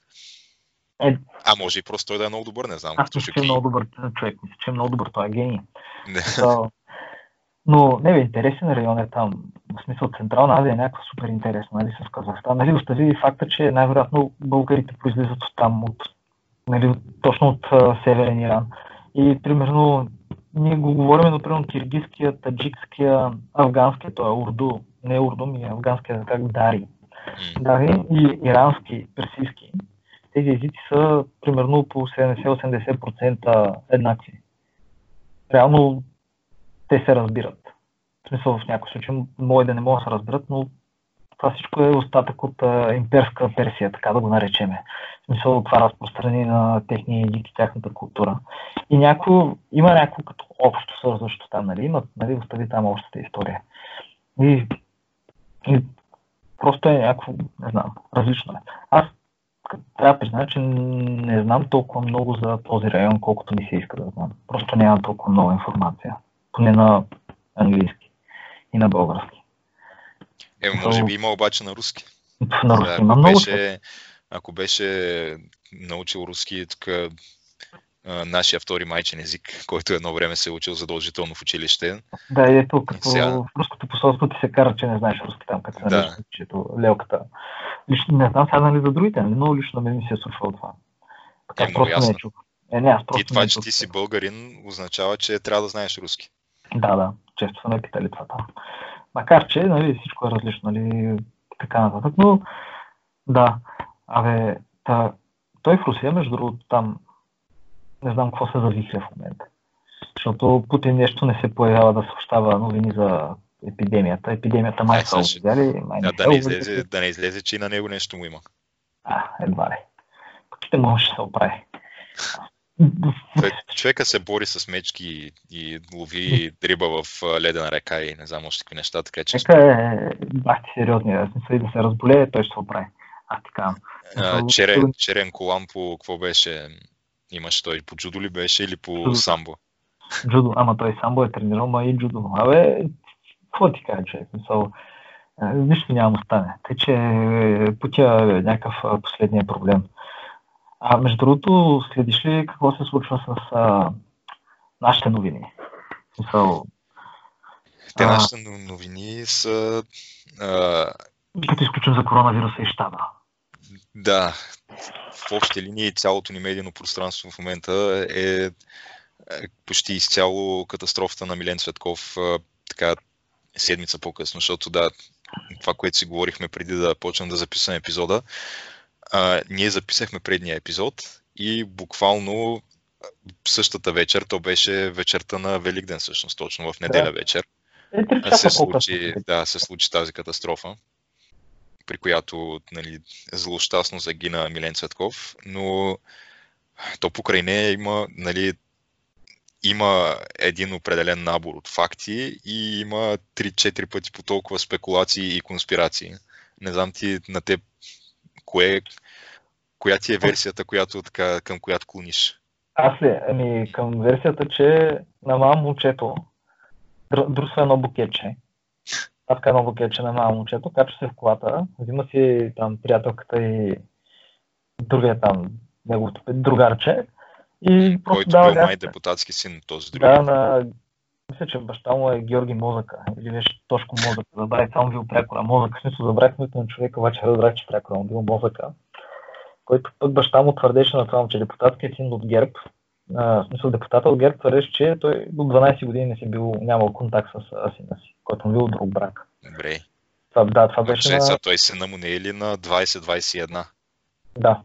Е, а може и просто той да е много добър, не знам. Аз мисля, че е много добър човек. Мисля, че е много добър. Той е гений. Но не бе, интересен район е там. В смисъл Централна Азия е някаква супер интересна, нали, с Казахстан. Нали, остави факта, че най-вероятно българите произлизат от там, от, нали, точно от а, Северен Иран. И примерно ние го говорим, например, киргизския, таджикския, афганския, той е урду, не урду, ми е афганския, как дари. Дари и ирански, персийски. Тези езици са примерно по 70-80% еднакви. Реално те се разбират. В смисъл в някои случаи може да не могат да се разберат, но това всичко е остатък от а, имперска Персия, така да го наречеме. В смисъл това разпространи на техния език и тяхната култура. И няко, има някакво като общо свързващо там, нали? Имат, нали, остави там общата история. И, и просто е някакво, не знам, различно е. Аз трябва да призная, че не знам толкова много за този район, колкото ми се иска да знам. Просто нямам толкова много информация поне на английски и на български. Е, може би има обаче на руски. На руски ако, много беше, ако беше научил руски, тук нашия втори майчен език, който едно време се е учил задължително в училище. Да, и ето, като Сега... в руското посолство ти се кара, че не знаеш руски там, като се да. нарича учето, лелката. Лично не знам сега нали за другите, нали, но лично мен ми се е случвало това. Така, е, просто ясно. не е чух. Е, не, аз просто ти това, че ти си българин, означава, че трябва да знаеш руски. Да, да, често са ме питали това там. Макар, че нали, всичко е различно, нали, така нататък, но да, абе, та, той в Русия, между другото, там не знам какво се завихря в момента. Защото Путин нещо не се появява да съобщава новини за епидемията. Епидемията май са увидяли. Май да, да, не излезе, да не излезе, че и на него нещо му има. А, едва ли. Ще може да се оправи. Човека се бори с мечки и лови риба в ледена река и не знам още какви неща, така че... Човека е бах ти сериозни, смисъл и да се разболее, той ще се оправи. А, така. черен, черен колан по какво беше? Имаш той по джудо ли беше или по джудо. самбо? Джудо, ама той самбо е тренирал, ма и джудо. Абе, какво ти кажа, човек? Мисъл, нищо няма да стане. Тъй, че е, путя е някакъв последния проблем. А между другото, следиш ли какво се случва с а, нашите новини? Смисъл, Те нашите новини са... А... Като изключим за коронавируса и щаба. Да, в общи линии цялото ни медийно пространство в момента е, е почти изцяло катастрофата на Милен Цветков така седмица по-късно, защото да, това, което си говорихме преди да почнем да записваме епизода, а, ние записахме предния епизод и буквално същата вечер, то беше вечерта на Великден всъщност, точно в неделя да. вечер, е, се случи, да, се случи тази катастрофа, при която нали, злощастно загина Милен Цветков, но то покрай нея има, нали, има един определен набор от факти и има 3-4 пъти по толкова спекулации и конспирации. Не знам ти на теб кое, коя ти е версията, която, така, към която клониш? Аз ли? Ами към версията, че на мама момчето друсва едно букетче. Аз едно букетче на мама момчето, качва се в колата, взима си там приятелката и другия там неговото другарче и просто Който дава бил май депутатски син този друг. Да, на мисля, че баща му е Георги Мозъка, или беше Тошко Мозъка, забравих, само бил прякора Мозъка, смисъл забравих на човека, обаче разбрах, че прякора му бил Мозъка, който пък баща му твърдеше на това, че депутатският син от ГЕРБ, а, в смисъл депутата от ГЕРБ твърдеше, че той до 12 години не си бил, нямал контакт с сина си, който му бил друг брак. Добре. Това, да, това беше значи, на... Той сина му не е ли на 20-21? Да,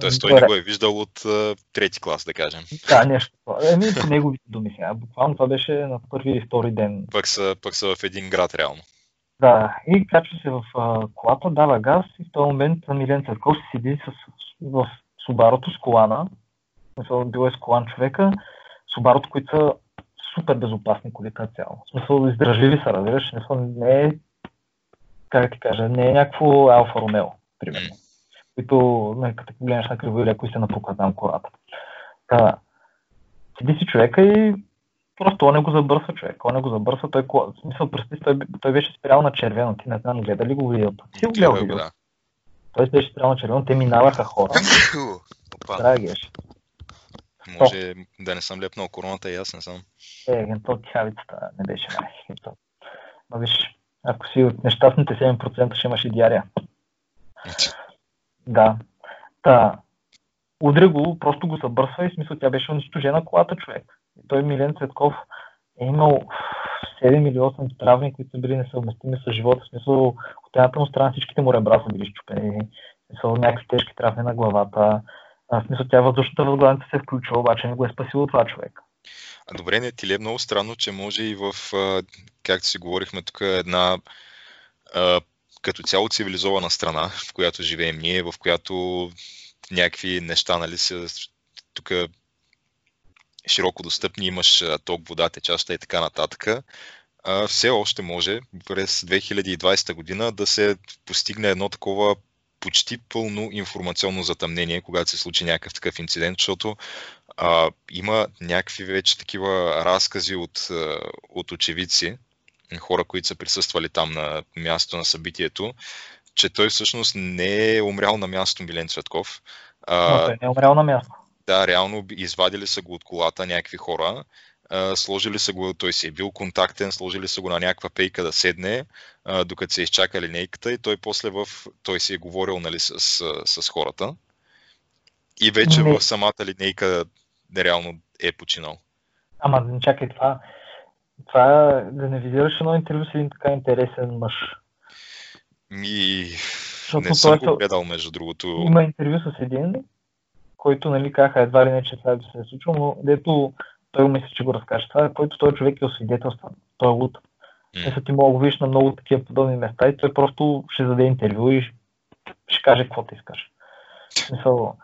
Тоест той не го е виждал от uh, трети клас, да кажем. Да, нещо. Еми, неговите думи сега. Буквално това беше на първи или втори ден. Пък са, пък са в един град, реално. Да, и качва се в uh, колата, дава газ и в този момент Милен Църков се седи с, в Субарото с колана бил е с колан човека, Subaru, които са супер безопасни коли като цяло. В смисъл, издръжливи са, разбираш, смисъл, не е, как да ти кажа, не е някакво Алфа Ромео, примерно. Които, не, като гледаш на криво или ако се напуква там кората. Та, седи си човека и просто он не го забърсва човек. Он не го забърсва, той, в смисъл, представи, той, той беше спрял на червено, ти не знам, гледа ли го видеото? Ти го гледал видео? Да. Той беше спрял на червено, те минаваха хора. Драгеш. Може да не съм лепнал короната и аз не съм. Е, гентол тявицата не беше най Но виж, ако си от нещастните 7% ще имаш и диария. Да. Та, удря го, просто го събърсва и смисъл тя беше унищожена колата човек. И той Милен Цветков е имал 7 или 8 травми, които са били несъвместими с живота. В смисъл, от едната му страна всичките му ребра са били щупени. В смисъл, някакви тежки травми на главата. В смисъл, тя въздушната възглавница се включва, обаче не го е спасило това човек. А добре, не ти ли е много странно, че може и в, както си говорихме тук, една като цяло цивилизована страна, в която живеем ние, в която някакви неща, нали, са тук широко достъпни, имаш ток, вода, течаща и така нататък, все още може през 2020 година да се постигне едно такова почти пълно информационно затъмнение, когато се случи някакъв такъв инцидент, защото а, има някакви вече такива разкази от, от очевидци, хора, които са присъствали там на място на събитието, че той всъщност не е умрял на място Милен Цветков. А, Но той не е умрял на място. Да, реално извадили са го от колата някакви хора, а, сложили са го, той си е бил контактен, сложили са го на някаква пейка да седне, а, докато се изчака линейката и той после в, той си е говорил нали, с, с, с хората. И вече не. в самата линейка реално е починал. Ама, чакай, това, това да не визираш едно интервю с един така интересен мъж. Ми, Защото не съм го гледал, между другото. Има интервю с един, който, нали, казаха едва ли не, че това би се е случило, но дето той мисля, че го разкаже това, който той човек е освидетелстван. Той е луд. Mm. ти мога да го видиш на много такива подобни места и той просто ще даде интервю и ще каже какво ти искаш. Мисъл,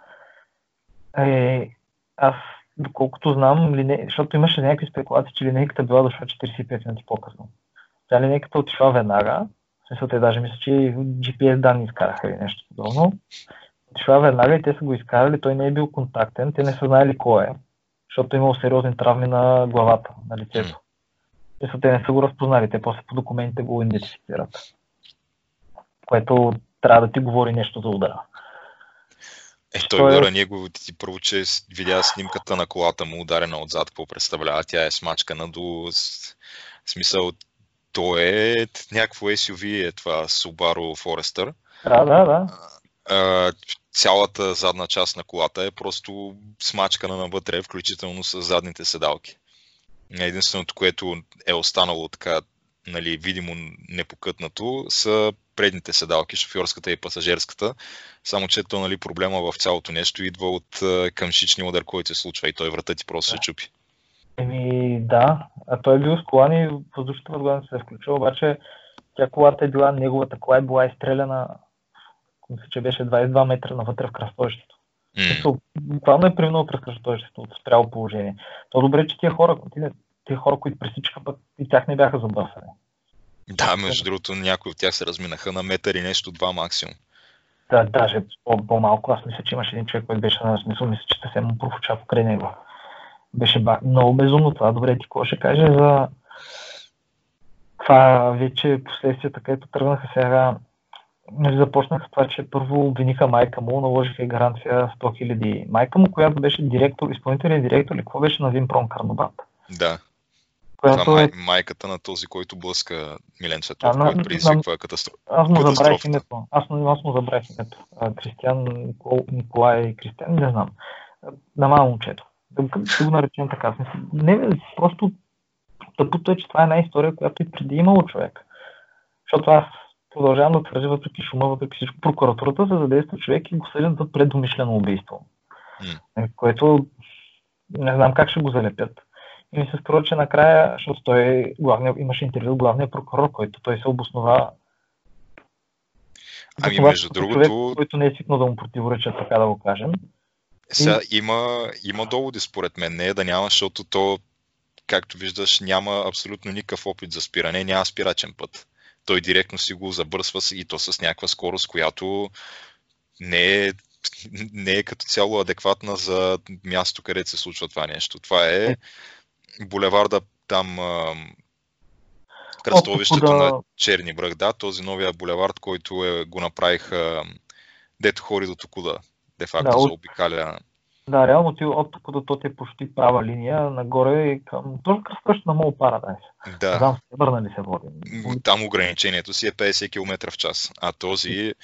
е, аз доколкото знам, лине... защото имаше някакви спекулации, че линейката била дошла 45 минути по-късно. Тя линейката отишла веднага, в смисъл те даже мисля, че GPS данни изкараха или нещо подобно. Отишла веднага и те са го изкарали, той не е бил контактен, те не са знаели кой е, защото е имал сериозни травми на главата, на лицето. Мисля, те не са го разпознали, те после по документите го идентифицират. Което трябва да ти говори нещо за удара. Е, той Той... удара, ние го ти първо, че видя снимката на колата му, ударена отзад, какво представлява. Тя е смачкана до смисъл, то е някакво SUV, е това Subaru Forester. Да, да, да. А, цялата задна част на колата е просто смачкана навътре, включително с задните седалки. Единственото, което е останало така нали, видимо непокътнато, са предните седалки, шофьорската и пасажирската. Само, че то нали, проблема в цялото нещо идва от къмшичния удар, който се случва и той врата ти просто да. се чупи. Еми да, а той е бил с колан и въздушната възглавница се е включила, обаче тя колата е била, неговата кола е била изстреляна, мисля, че беше 22 метра навътре в кръстовището. Mm. Буквално е преминал през кръстовището от спряло положение. То добре, че тия хора, тия хора, които пресичаха, пък и тях не бяха забърсани. Да, между другото, някои от тях се разминаха на метър и нещо, два максимум. Да, даже по-малко. Аз мисля, че имаше един човек, който беше на смисъл, мисля, че съвсем му профуча покрай него. Беше бак. много безумно това. Добре, ти какво ще каже за това вече последствията, където тръгнаха сега нали, започнаха с това, че първо обвиниха майка му, наложиха и гаранция 100 000. Майка му, която беше директор, изпълнителен директор или какво беше на Вимпром Карнобат. Да. Която Това е... майката на този, който блъска Милен Цветов, който предизвиква катастрофа. Аз му забравих името. Аз, аз му забравих името. Кристиан Никол, Николай Кристиан, не знам. На малко момчето. Да, да го наречем така. Не, просто тъпото е, че това е една история, която и преди имало човек. Защото аз продължавам да твърдя, въпреки шума, въпреки всичко, прокуратурата се задейства човек и го съдят за предумишлено убийство. Mm. Което не знам как ще го залепят. И ми се струва, че накрая, защото той главния, имаше интервю с главния прокурор, който той се обоснова Ами, това, между другото... Човек, който не е свикнал да му противоречат, така да го кажем. Сега има, има доводи според мен, не е да няма, защото то, както виждаш, няма абсолютно никакъв опит за спиране, няма спирачен път. Той директно си го забърсва и то с някаква скорост, която не е, не е като цяло адекватна за място, където се случва това нещо. Това е, е. Булеварда там кръстовището да... на Черни бръг, да, този новия булевард, който е, го направиха дето хори до Токуда, де факто да, заобикаля. Да, реално ти от тук до то е почти права линия, нагоре и към... Точно кръстовището на Мол Парадайс. Да. Там се върнали се води. Там ограничението си е 50 км в час, а този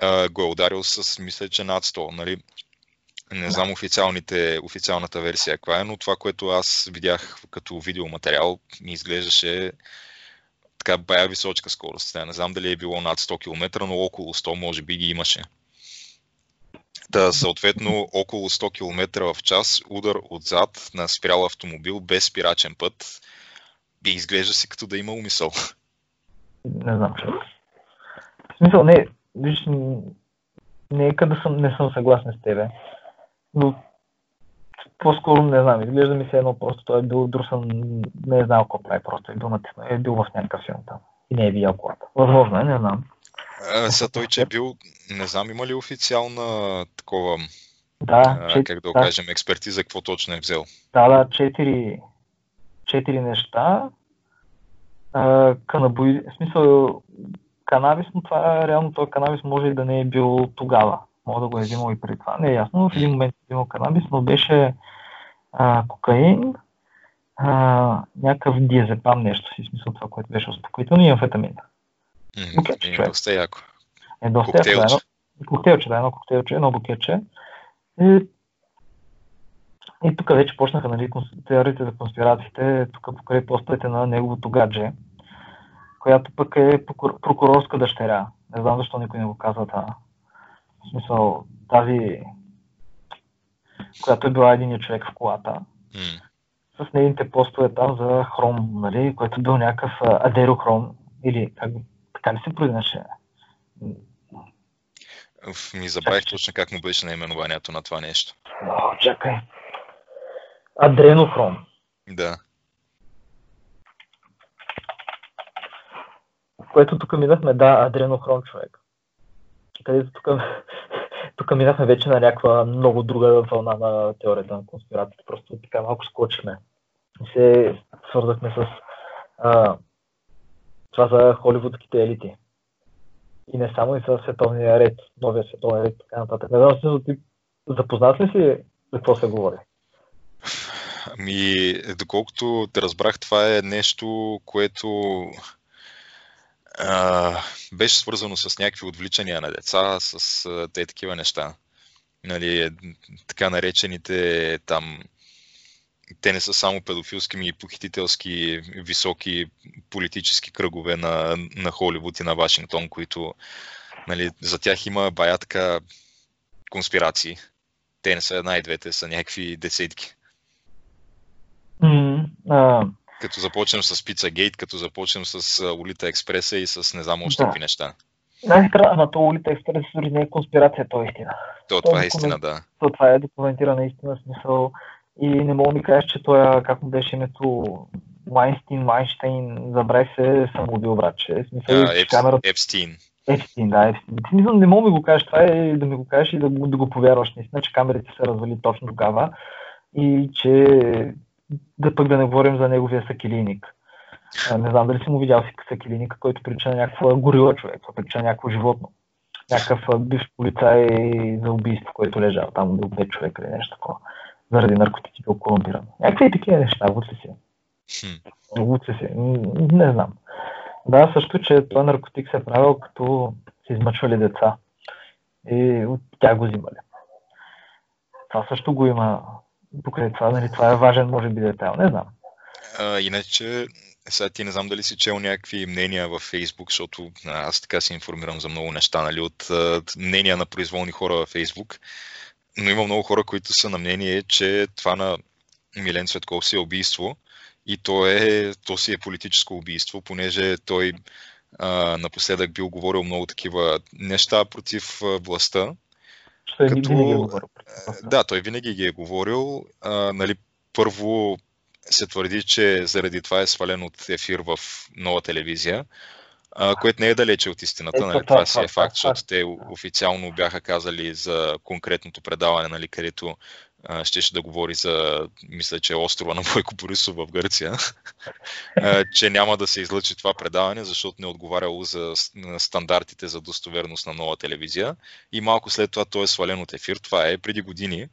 а, го е ударил с, мисля, че над 100, нали? Не знам официалните, официалната версия каква е, но това, което аз видях като видеоматериал, ми изглеждаше така бая височка скорост. Не знам дали е било над 100 км, но около 100 може би ги имаше. Та, съответно, около 100 км в час, удар отзад на спрял автомобил без спирачен път, би изглежда си като да има умисъл. Не знам. В смисъл, не, виж, не е къде съм, не съм съгласен с тебе. Но по-скоро не знам, изглежда ми се едно просто, той е бил друсан, не е знал какво прави, просто е бил натиснал, е бил в някакъв филм там и не е видял колата. Възможно е, не знам. За той, че е бил, не знам, има ли официална такова, да, а, как да го да. кажем, експертиза, какво точно е взел? Да, да, четири, четири неща. А, канабои, в смисъл, канабис, но това реално този канабис може и да не е бил тогава. Мога да го е взимал и преди това, не е ясно. В един момент е взимал канабис, но беше а, кокаин, а, някакъв диазепам нещо си, смисъл това, което беше успокоително и амфетамин. Букетче, е, доста яко. Е, доста яко, да, едно, коктейлче, да, едно коктейлче, едно букетче. И, и тук вече почнаха нали, теориите за конспирациите, тук покрай постовете на неговото гадже, която пък е прокурорска дъщеря. Не знам защо никой не го казва това. В смисъл, тази, която е била един човек в колата, mm. с нейните постове там за хром, нали, който бил някакъв адерохром, или как, така ли се произнесе? Ми забравих точно как му беше наименованието на това нещо. О, чакай. Адренохром. Да. Което тук минахме, да, адренохром човек където тук, тук минахме вече на някаква много друга вълна на теорията на конспирацията. Просто така малко скочихме. И се свързахме с а, това за холивудските елити. И не само и с световния ред, новия световен ред, така нататък. Не знам, запознат ли си за какво се говори? Ами, доколкото те разбрах, това е нещо, което а, беше свързано с някакви отвличания на деца, с а, те такива неща. Нали, така наречените там те не са само педофилски, ми и похитителски, високи политически кръгове на, на Холивуд и на Вашингтон, които нали, за тях има бая така конспирации. Те не са една и двете, са някакви десетки. Mm, uh, като започнем с Pizzagate, като започнем с Улита Експреса и с не знам още какви да. неща. Най-странно, ама то Улита Експрес дори не е конспирация, то е истина. То, то това е истина, да. То, това е документирана истина, смисъл. И не мога да ми кажеш, че той, как му беше името, Майнстин, Майнштейн, забравих се, самоубил, братче. Смисъл, да, Еп, камерата... Епстин. Епстин, да, Епстин. Ти не мога да го кажеш това и да ми го кажеш и да, да го повярваш наистина, че камерите се развали точно тогава и че да пък да не говорим за неговия сакилийник. Не знам дали си му видял сакилийника, който прилича на някаква горила човек, прилича на някакво животно. Някакъв бивш полицай за убийство, който лежал там до пет човека или нещо такова. Заради наркотици бил корумпиран. Някакви такива неща, вот ли си? Вот ли си? Не знам. Да, също, че този наркотик се е правил като се измъчвали деца. И от тях го взимали. Това също го има покрай това, нали, това е важен, може би, детайл. Не знам. А, иначе, сега ти не знам дали си чел някакви мнения във Фейсбук, защото аз така се информирам за много неща, нали, от, мнения на произволни хора във Фейсбук. Но има много хора, които са на мнение, че това на Милен Цветков си е убийство и то, е, то си е политическо убийство, понеже той а, напоследък бил говорил много такива неща против властта Като- е говорил. Да, той винаги ги е говорил. А, нали, първо се твърди, че заради това е свален от ефир в нова телевизия, а, което не е далече от истината. Нали, това- си е факт, защото те официално бяха казали за конкретното предаване, нали, където щеше да говори за, мисля, че острова на Бойко Борисов в Гърция, че няма да се излъчи това предаване, защото не е отговаряло за стандартите за достоверност на нова телевизия. И малко след това той е свален от ефир. Това е преди години.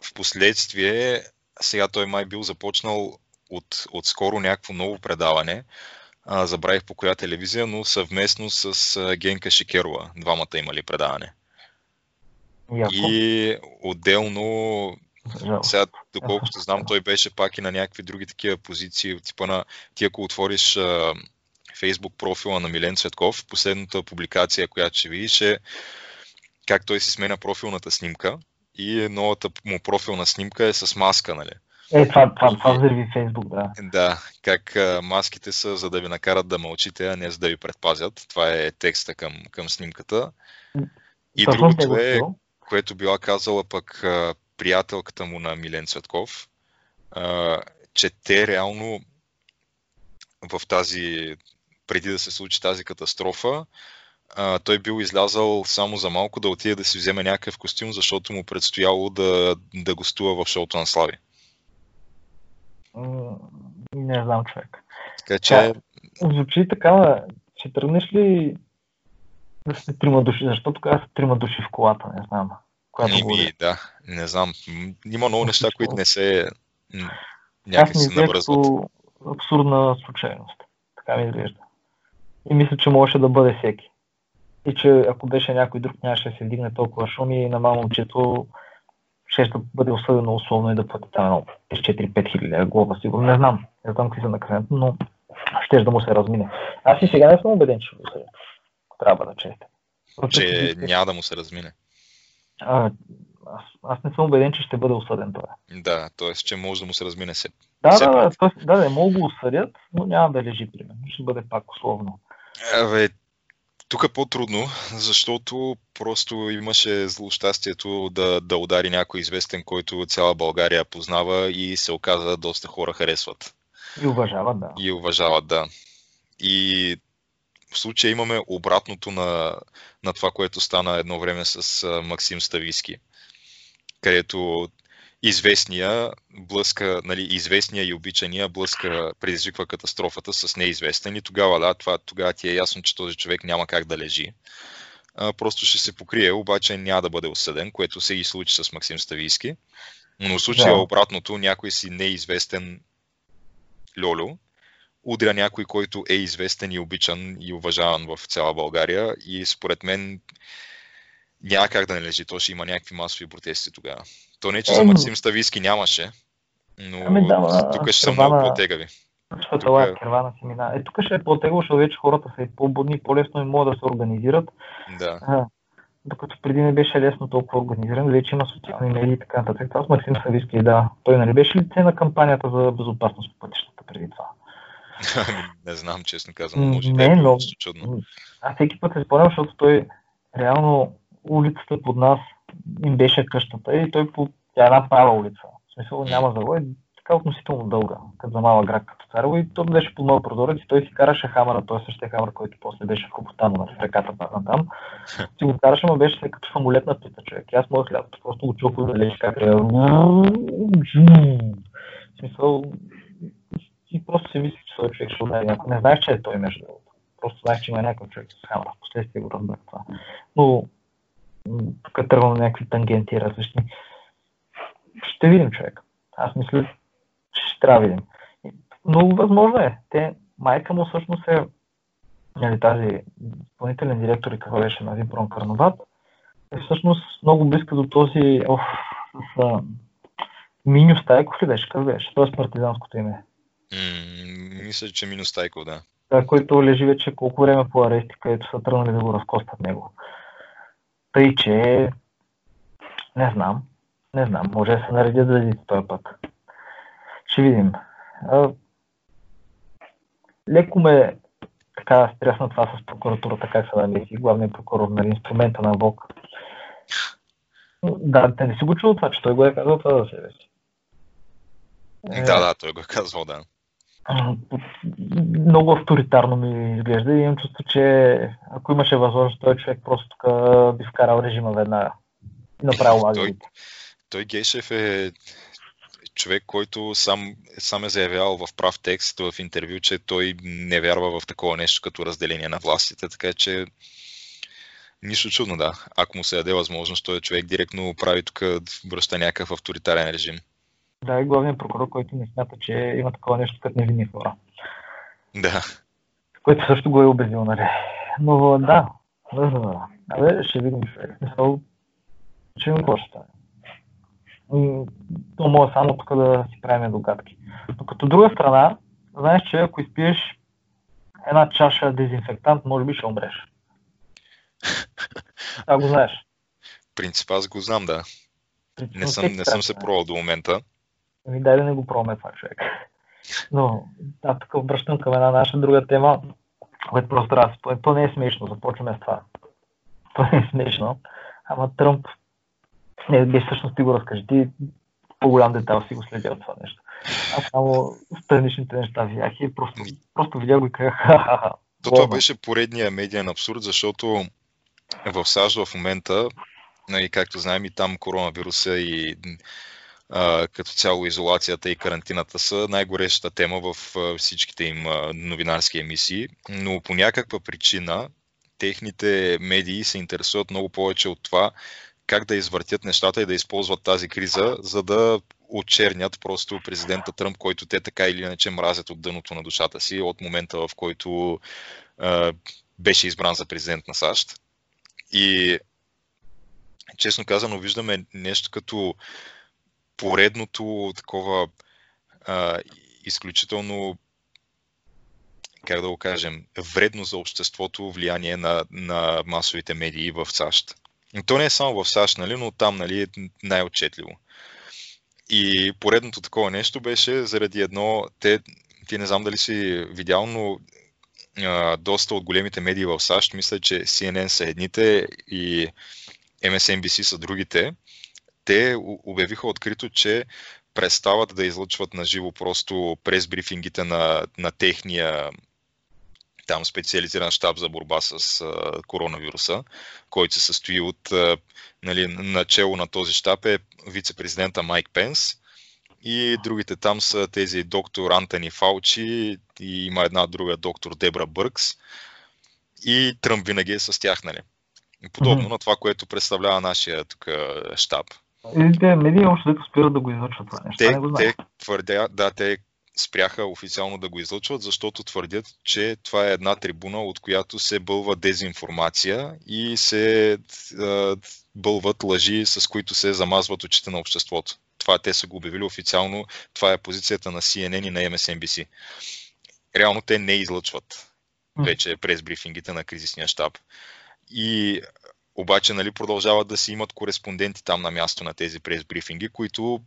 В последствие, сега той май бил започнал от, от скоро някакво ново предаване. Забравих по коя телевизия, но съвместно с Генка Шикерова. Двамата имали предаване. Яко. И отделно сега, доколкото знам, той беше пак и на някакви други такива позиции, типа на ти ако отвориш а, Facebook профила на Милен Цветков, последната публикация, която ще видиш е как той си сменя профилната снимка и новата му профилна снимка е с маска, нали? Е, това, това, това взриви Фейсбук, да. Да, как а, маските са за да ви накарат да мълчите, а не за да ви предпазят. Това е текста към, към снимката. И в другото е. Което била казала пък а, приятелката му на Милен Цветков, а, че те реално в тази, преди да се случи тази катастрофа, а, той бил излязал само за малко да отиде да си вземе някакъв костюм, защото му предстояло да, да гостува в шоуто на Слави. Не знам, човек. Така че, Да. Звучи така, ще тръгнеш ли да сте трима души? Защо тогава са трима души в колата? Не знам. Която Еми, говори. да, не знам. Има много неща, които не се някак се навръзват. като абсурдна случайност. Така ми изглежда. И мисля, че можеше да бъде всеки. И че ако беше някой друг, нямаше да се вдигне толкова шум и на мама момчето ще да бъде осъдено условно и да плати там едно 4-5 хиляди глоба, сигурно. Не знам. Не знам какви са наказанието, но ще да му се размине. Аз и сега не съм убеден, че ще го осъдят. Трябва да чете. Че няма да му се размине. А, аз, аз не съм убеден, че ще бъде осъден това. Да, т.е. че може да му се размине се. Да, Все да, да, тоест, да, да, могат да го осъдят, но няма да лежи примерно. Ще бъде пак условно. Абе, тук е по-трудно, защото просто имаше злощастието да, да удари някой известен, който цяла България познава и се оказа доста хора харесват И уважават, да. и уважават, да. И в случая имаме обратното на, на това, което стана едно време с Максим Стависки, където известния блъска, нали, известния и обичания блъска, предизвиква катастрофата с неизвестен и тогава, да, това, тогава ти е ясно, че този човек няма как да лежи. А, просто ще се покрие, обаче няма да бъде осъден, което се и случи с Максим Ставийски. Но в случая Да. обратното, някой си неизвестен Льолю, удря някой, който е известен и обичан и уважаван в цяла България и според мен няма как да не лежи. То ще има някакви масови протести тогава. То не, че за Еми. Максим Стависки нямаше, но Ами да, тук ще са много по-тегави. Защото Тук е- е кервана си мина. Е, тук ще е по-тегло, защото вече хората са и по-будни, по-лесно и могат да се организират. Да. А, докато преди не беше лесно толкова организиран, вече има социални медии и така нататък. Аз Максим Сависки, да. Той нали беше лице на кампанията за безопасност по пътищата преди това? Ами, не знам, честно казвам. Може да не, е било но- чудно. Аз всеки път се спомням, защото той реално улицата под нас им беше къщата и той по тя е една права улица. В смисъл няма завой, така относително дълга, като за малък град като Царево и то беше под моят прозорец и той си караше хамера, той е същия хамер, който после беше в Капотано, на реката на там. Си го караше, но беше се като самолетна пита човек. И аз моят лятото просто го чух да лежи как е. В смисъл, и просто си мислих, че този човек ще удари някой. Не знаеш, че е той между другото. Просто знаеш, че има някакъв човек с хамера. Впоследствие го разбрах това. Но тук тръгвам някакви тангенти различни. Ще видим човек. Аз мисля, че ще трябва да видим. Много възможно е. Те, майка му всъщност е нали, тази изпълнителен директор и какво беше на Випрон Карноват, е всъщност много близка до този оф, с а, Миню Стайков ли беше? Как беше? Това е партизанското име. М, мисля, че минус Тайков, да. Да, който лежи вече колко време по арести, където са тръгнали да го разкостат него. Тъй, че не знам. Не знам. Може да се наредят за този път. Ще видим. А, леко ме така стресна това с прокуратурата, как се намеси главният прокурор на инструмента на Бог. Да, те не си го чул това, че той го е казал това за себе си. Да, да, той го е казал, да. Много авторитарно ми изглежда и имам чувство, че ако имаше възможност, той човек просто тук би вкарал режима веднага и направил лагерите. Той, той Гейшев е човек, който сам, сам е заявявал в прав текст в интервю, че той не вярва в такова нещо като разделение на властите, така че нищо чудно, да. Ако му се даде възможност, той е човек директно прави тук, връща някакъв авторитарен режим. Да, и главният прокурор, който не смята, че има такова нещо като невинни хора. Да. Което също го е убедил, нали. Но да, да, да. Абе, ще видим човек. Смисъл, че какво ще стане. То може само тук да си правим догадки. Но като друга страна, знаеш, че ако изпиеш една чаша дезинфектант, може би ще умреш. Това го знаеш. Принцип, аз го знам, да. Не съм, не съм се пробвал до момента. Ами дай да не го пробваме това, човек. Но, да, тук връщам към една наша друга тема, което просто да То не е смешно, започваме с това. То не е смешно. Ама Тръмп, не, беше всъщност ти го разкажи. Ти по-голям детайл си го следя от това нещо. Аз само страничните неща видях и просто, просто видях го и казах. То това беше поредния медиен абсурд, защото в САЩ в момента, нали, както знаем и там коронавируса и а, като цяло изолацията и карантината са най-горещата тема в а, всичките им а, новинарски емисии, но по някаква причина техните медии се интересуват много повече от това как да извъртят нещата и да използват тази криза, за да очернят просто президента Тръмп, който те така или иначе мразят от дъното на душата си от момента, в който а, беше избран за президент на САЩ. И честно казано, виждаме нещо като поредното такова а, изключително как да го кажем, вредно за обществото влияние на, на масовите медии в САЩ. То не е само в САЩ, нали, но там нали, е най-отчетливо. И поредното такова нещо беше заради едно, те, ти не знам дали си видял, но а, доста от големите медии в САЩ, мисля, че CNN са едните и MSNBC са другите, те обявиха открито, че престават да излъчват на живо просто през брифингите на, на техния там специализиран щаб за борба с а, коронавируса, който се състои от, а, нали, начало на този щаб е вице-президента Майк Пенс и другите там са тези доктор Антони Фаучи и има една друга доктор Дебра Бъркс и Тръмп винаги е с тях, нали? Подобно mm-hmm. на това, което представлява нашия тук щаб. Те медии още дето спират да го излъчват това нещо. Те, не го те твърдя, да, те спряха официално да го излъчват, защото твърдят, че това е една трибуна, от която се бълва дезинформация и се е, бълват лъжи, с които се замазват очите на обществото. Това те са го обявили официално. Това е позицията на CNN и на MSNBC. Реално те не излъчват вече през брифингите на кризисния щаб. И обаче нали, продължават да си имат кореспонденти там на място на тези прес-брифинги, които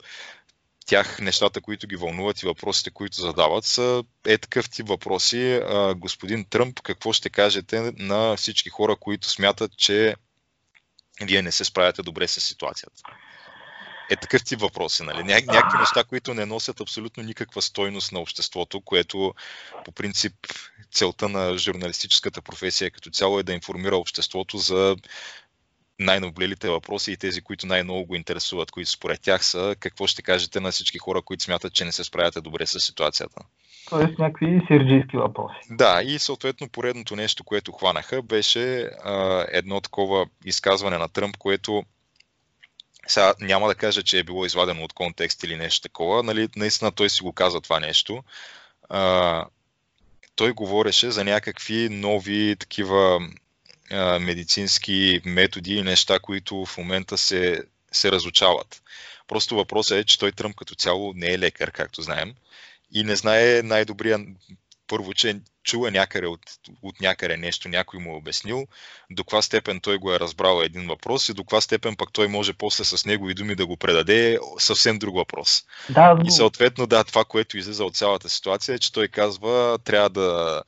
тях нещата, които ги вълнуват и въпросите, които задават, са е такъв тип въпроси. Господин Тръмп, какво ще кажете на всички хора, които смятат, че вие не се справяте добре с ситуацията? Е такъв тип въпроси, нали? Ня- някакви неща, които не носят абсолютно никаква стойност на обществото, което по принцип целта на журналистическата професия като цяло е да информира обществото за най-наблелите въпроси и тези, които най-много го интересуват, които според тях са какво ще кажете на всички хора, които смятат, че не се справяте добре с ситуацията. Тоест някакви сирджийски въпроси. Да, и съответно поредното нещо, което хванаха, беше а, едно такова изказване на Тръмп, което сега няма да кажа, че е било извадено от контекст или нещо такова. Нали, наистина той си го каза това нещо. А, той говореше за някакви нови такива а, медицински методи и неща, които в момента се, се разучават. Просто въпросът е, че той Тръмп като цяло не е лекар, както знаем, и не знае най-добрия първо, че чула някъде от, от някъде нещо, някой му е обяснил, до каква степен той го е разбрал един въпрос и до каква степен пък той може после с негови думи да го предаде съвсем друг въпрос. Да. И съответно, да, това, което излиза от цялата ситуация е, че той казва, трябва да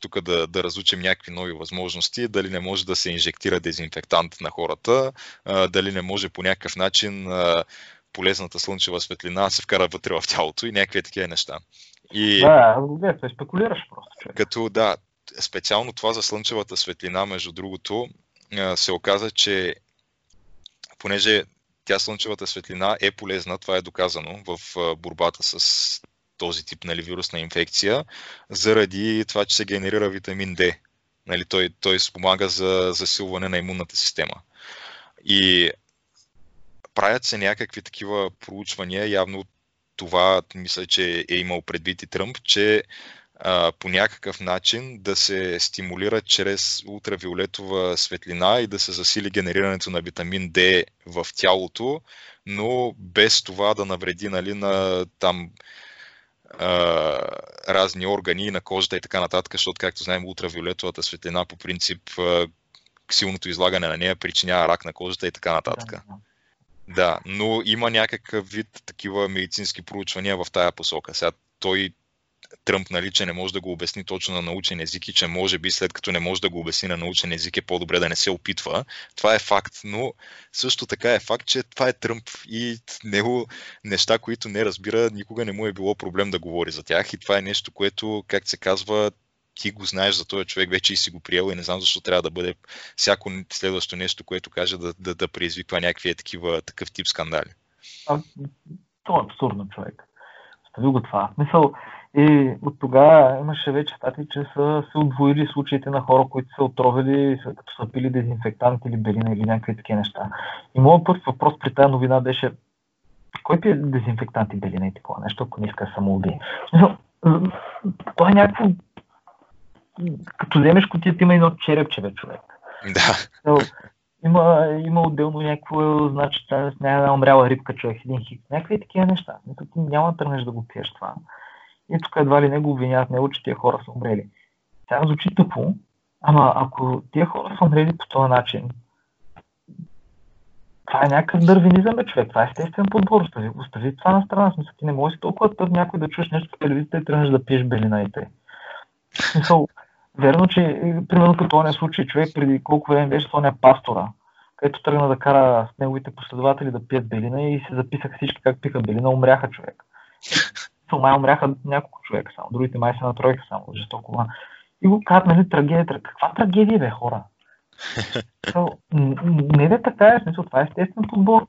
тук да, да разучим някакви нови възможности, дали не може да се инжектира дезинфектант на хората, а, дали не може по някакъв начин а, полезната слънчева светлина се вкара вътре в тялото и някакви такива неща. И, да, той спекулираш просто. Човек. Като да, специално това за слънчевата светлина, между другото, се оказа, че понеже тя слънчевата светлина е полезна, това е доказано в борбата с този тип нали, вирусна инфекция, заради това, че се генерира витамин D. Нали, той, той спомага за засилване на имунната система. И правят се някакви такива проучвания, явно това мисля, че е имал предвид и Тръмп, че а, по някакъв начин да се стимулира чрез ултравиолетова светлина и да се засили генерирането на витамин D в тялото, но без това да навреди нали, на там а, разни органи на кожата и така нататък, защото, както знаем, ултравиолетовата светлина по принцип а, силното излагане на нея причинява рак на кожата и така нататък. Да, да. Да, но има някакъв вид такива медицински проучвания в тая посока. Сега той Тръмп, нали, че не може да го обясни точно на научен език и че може би след като не може да го обясни на научен език е по-добре да не се опитва. Това е факт, но също така е факт, че това е Тръмп и него неща, които не разбира, никога не му е било проблем да говори за тях и това е нещо, което, как се казва, ти го знаеш за този човек вече и си го приел и не знам защо трябва да бъде всяко следващо нещо, което каже да, да, да предизвиква някакви такива, такъв тип скандали. А, това е абсурдно човек. Остави го това. Мисъл, и от тогава имаше вече стати, че са се отвоили случаите на хора, които са отровили, като са пили дезинфектант или белина или някакви такива неща. И моят първ въпрос при тази новина беше кой пие дезинфектант и белина и такова нещо, ако не иска да самоуби? Това е някакво като вземеш котията, има едно черепче, бе, човек. Да. има, има отделно някакво, значи, с една умряла рибка, човек, един хик. Някакви такива неща. Ти няма да тръгнеш да го пиеш това. И тук едва ли не го обвиняват него, че тия хора са умрели. Сега звучи тъпо, ама ако тия хора са умрели по този начин, това е някакъв дървинизъм, бе, човек. Това е естествен подбор. Остави, остави това на страна. Смисъл, ти не можеш толкова тъп някой да чуеш нещо по телевизията и тръгнеш да пиеш белина и тъй. Смисъл, Верно, че примерно като този случай човек преди колко време беше с пастора, където тръгна да кара с неговите последователи да пият белина и се записаха всички как пиха белина, умряха човек. Май умряха няколко човека само, другите май се натроиха само, жестоко. И го казват, нали, трагедия. Каква трагедия, бе, хора? То, не е така, е, смисъл, това е естествен подбор.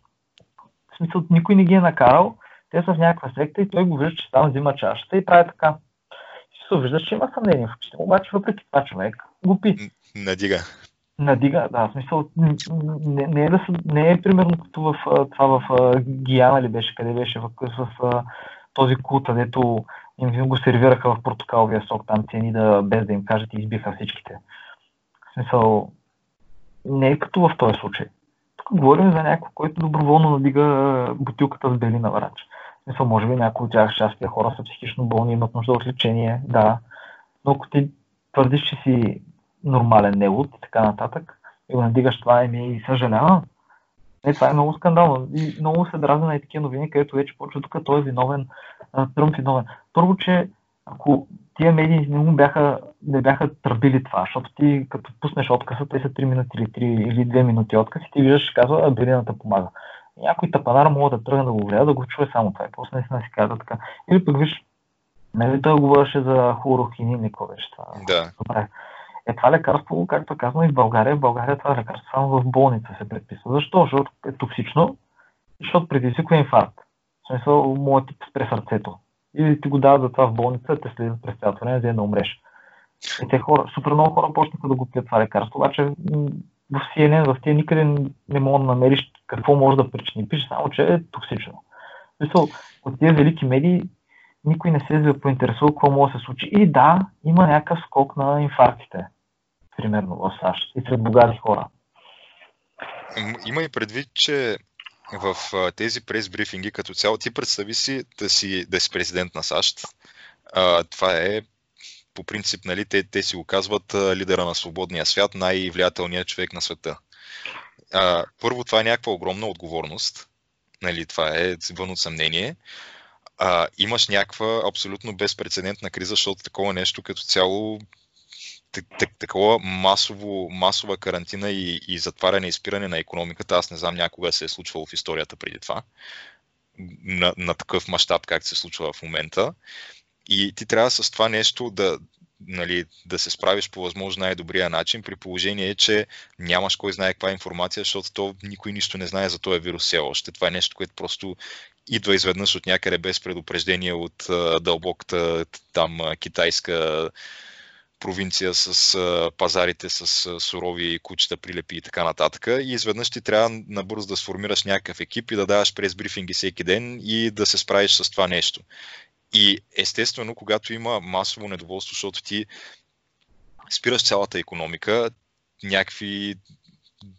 В смисъл, никой не ги е накарал, те са в някаква секта и той го вижда, че там взима чашата и прави така се вижда, че има съмнение в очите, обаче въпреки това човек го пи. Надига. Надига, да, в смисъл, не, не, е, да, не е примерно като в това в Гиана ли беше, къде беше, в, в, в този култ, където им го сервираха в портокаловия сок, там цени да, без да им кажат и избиха всичките. В смисъл, не е като в този случай. Тук говорим за някой, който доброволно надига бутилката с белина врач. Мисля, може би някои от тях, част тия хора са психично болни, имат нужда от лечение, да. Но ако ти твърдиш, че си нормален невод и така нататък, и го надигаш това и ми съжалявам, не, това е много скандално. И много се дразна на и такива новини, където вече почва тук той е виновен, Тръмп е виновен. Първо, че ако тия медии не му бяха, не бяха тръбили това, защото ти като пуснеш откъса, те са 3 минути или 3 или 2 минути откъс и ти виждаш, казва, а белината помага някой тапанар могат да тръгне да го гледа, да го чуе само това. И после наистина си казва така. Или пък виж, нали той говореше за хлорохинин и какво беше това. Да. Добре. Е, това лекарство, както казвам и в България, в България това лекарство само в болница се предписва. Защо? Защото е токсично, защото предизвиква инфаркт. В смисъл, моят ти спре сърцето. Или ти го дават за това в болница, те слизат през цялото време, за да умреш. И те хора, супер много хора почнаха да го пият това лекарство, обаче в CNN, в тия никъде не мога да намериш какво може да причини. Пише само, че е токсично. Мисъл, от тези велики медии никой не се е поинтересува какво може да се случи. И да, има някакъв скок на инфарктите, примерно в САЩ и сред богати хора. Има и предвид, че в тези прес-брифинги като цяло ти представи си да си, да си президент на САЩ. това е по принцип, нали, те, те си го казват лидера на свободния свят, най-влиятелният човек на света. А, първо, това е някаква огромна отговорност. Нали, това е вън от съмнение. а, имаш някаква абсолютно безпредседентна криза, защото такова нещо като цяло такова масово, масова карантина и, и затваряне и спиране на економиката, аз не знам някога се е случвало в историята преди това, на, на такъв мащаб, как се случва в момента. И ти трябва с това нещо да, нали, да се справиш по възможно най-добрия начин, при положение, че нямаш кой знае каква информация, защото то никой нищо не знае за този вирус все още. Това е нещо, което просто идва изведнъж от някъде без предупреждение от а, дълбоката там китайска провинция с а, пазарите с а, сурови кучета, прилепи и така нататък. И изведнъж ти трябва набързо да сформираш някакъв екип и да даваш през брифинги всеки ден и да се справиш с това нещо. И естествено, когато има масово недоволство, защото ти спираш цялата економика, някакви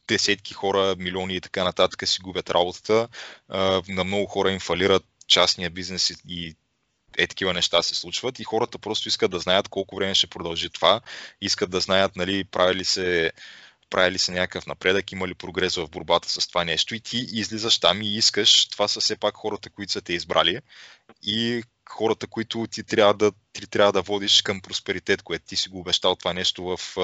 десетки хора, милиони и така нататък си губят работата, на много хора им фалират частния бизнес и е такива неща се случват и хората просто искат да знаят колко време ще продължи това, искат да знаят нали, прави ли се прави ли се някакъв напредък, има ли прогрес в борбата с това нещо. И ти излизаш там и искаш, това са все пак хората, които са те избрали. И хората, които ти трябва да, ти трябва да водиш към просперитет, което ти си го обещал това нещо в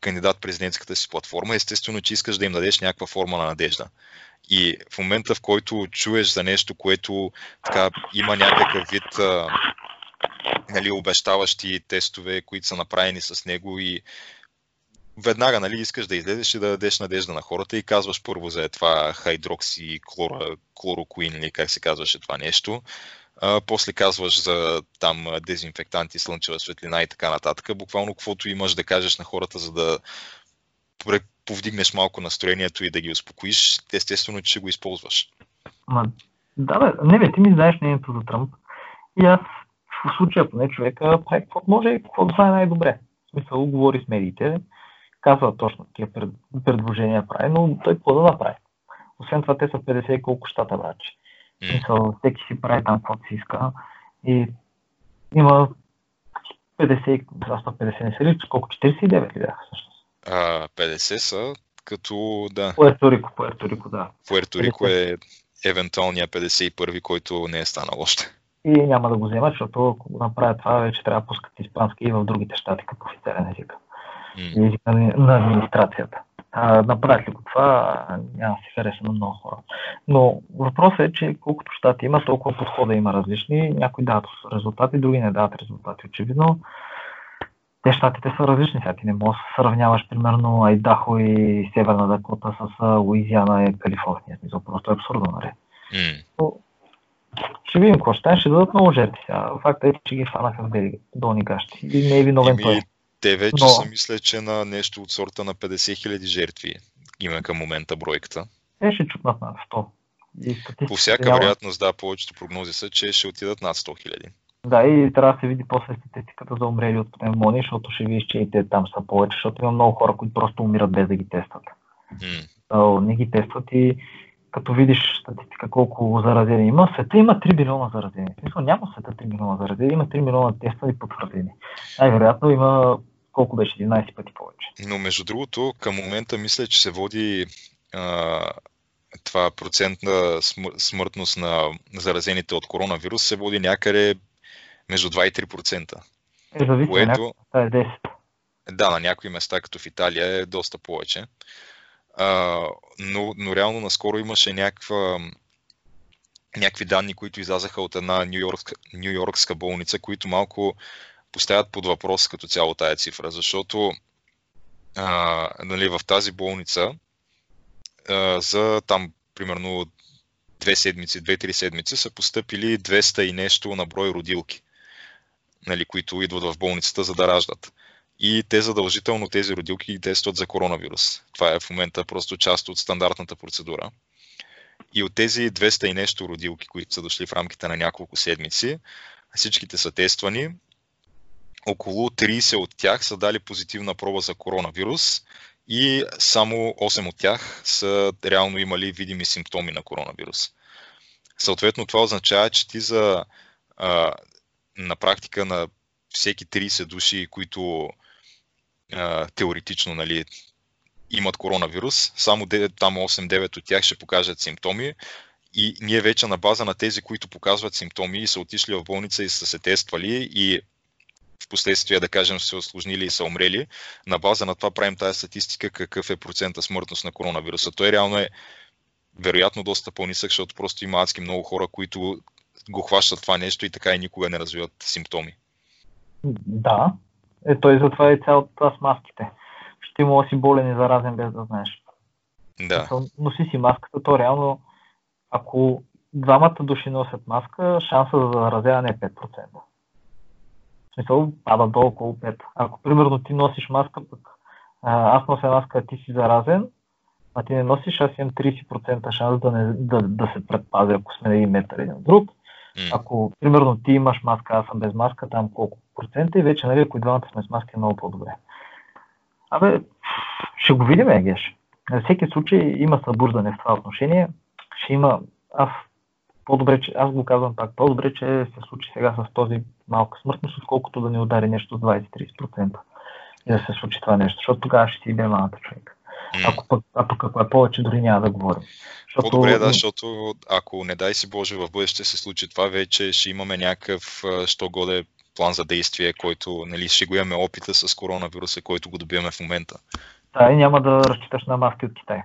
кандидат президентската си платформа, естествено, че искаш да им дадеш някаква форма на надежда. И в момента, в който чуеш за нещо, което така, има някакъв вид а, нали, обещаващи тестове, които са направени с него и веднага нали, искаш да излезеш и да дадеш надежда на хората и казваш първо за това хайдрокси, клора, клорокуин или как се казваше това нещо. А, после казваш за там дезинфектанти, слънчева светлина и така нататък. Буквално каквото имаш да кажеш на хората, за да повдигнеш малко настроението и да ги успокоиш, естествено, че ще го използваш. Ма, да, бе, не бе, ти ми знаеш мнението за Тръмп. И аз в случая поне човека прави каквото може и каквото знае най-добре. В смисъл, говори с медиите, казва точно такива пред, предложения прави, но той какво да направи? Освен това, те са 50 и колко щата, брачи. В смисъл, всеки си прави там каквото си иска. И има 50, 150 не се ли, колко 49 ли бяха всъщност? А, 50 са, като да. Пуерто Рико, Пуерто Рико, да. Пуерто Рико е евентуалния 51-ви, който не е станал още. И няма да го вземат, защото ако го направят това, вече трябва да пускат испански и в другите щати като официален език. Mm. Език на администрацията. А, направят ли го това, няма си хареса на много хора. Но въпросът е, че колкото щати има, толкова подхода има различни. Някои дават резултати, други не дават резултати. Очевидно, те щатите са различни. Сега ти не можеш да сравняваш, примерно, Айдахо и Северна Дакота с Луизиана и Калифорния. Смисъл, просто е абсурдно, нали? Mm. Но, ще видим какво ще ще дадат много жертви. Сега. Факта е, че ги фанаха в долни гащи. И не е виновен той. Те вече Но... са, мисля, че на нещо от сорта на 50 000 жертви има към момента бройката. Те ще чупнат над 100. По всяка вероятност, да, повечето прогнози са, че ще отидат над 100 000. Да, и трябва да се види после статистиката за умрели от пневмония, защото ще видиш, че и те там са повече, защото има много хора, които просто умират без да ги тестват. Mm. не ги тестват и като видиш статистика колко заразени има, света има 3 милиона заразени. В смисъл няма света 3 милиона заразени, има 3 милиона тествани потвърдени. Най-вероятно има колко беше 11 пъти повече. Но между другото, към момента мисля, че се води а, това процент на смъртност на заразените от коронавирус се води някъде между 2 и 3%. Е, зависи, което... е 10. Да, на някои места, като в Италия, е доста повече. А, но, но реално наскоро имаше някаква, някакви данни, които излязаха от една нью-йоркска, нью-йоркска болница, които малко поставят под въпрос като цяло тая цифра, защото а, нали, в тази болница а, за там примерно две седмици, две-три седмици са поступили 200 и нещо на брой родилки, нали, които идват в болницата за да раждат. И те задължително тези родилки тестват за коронавирус. Това е в момента просто част от стандартната процедура. И от тези 200 и нещо родилки, които са дошли в рамките на няколко седмици, всичките са тествани около 30 от тях са дали позитивна проба за коронавирус и само 8 от тях са реално имали видими симптоми на коронавирус. Съответно, това означава, че ти за а, на практика на всеки 30 души, които а, теоретично нали, имат коронавирус, само 9, там 8-9 от тях ще покажат симптоми и ние вече на база на тези, които показват симптоми и са отишли в болница и са се тествали и в последствие, да кажем, се осложнили и са умрели, на база на това правим тази статистика какъв е процента смъртност на коронавируса. Той реално е вероятно доста по-нисък, защото просто има адски много хора, които го хващат това нещо и така и никога не развиват симптоми. Да, е, той затова е цялата това с маските. Ще мога си болен и заразен без да знаеш. Да. Носи си маската, то реално, ако двамата души носят маска, шанса за заразяване е 5%. В смисъл, пада долу около 5. Ако примерно ти носиш маска, пък аз нося маска, а ти си заразен, а ти не носиш, аз имам 30% шанс да, не, да, да се предпазя, ако сме на един метър един друг. Ако, примерно, ти имаш маска, аз съм без маска, там колко процента и вече, нали, ако и двамата сме с маски, е много по-добре. Абе, ще го видим, Егеш. На всеки случай има събуждане в това отношение. Ще има, аз по-добре, че, аз го казвам пак, по-добре, че се случи сега с този малка смъртност, отколкото да ни удари нещо с 20-30% и да се случи това нещо, защото тогава ще си иде малата човек. Ако пък, а пък ако е повече, дори няма да говорим. Защото... По-добре да, защото ако не дай си Боже в бъдеще се случи това, вече ще имаме някакъв, що годе план за действие, който нали, ще го имаме опита с коронавируса, който го добиваме в момента. Да, и няма да разчиташ на маски от Китай.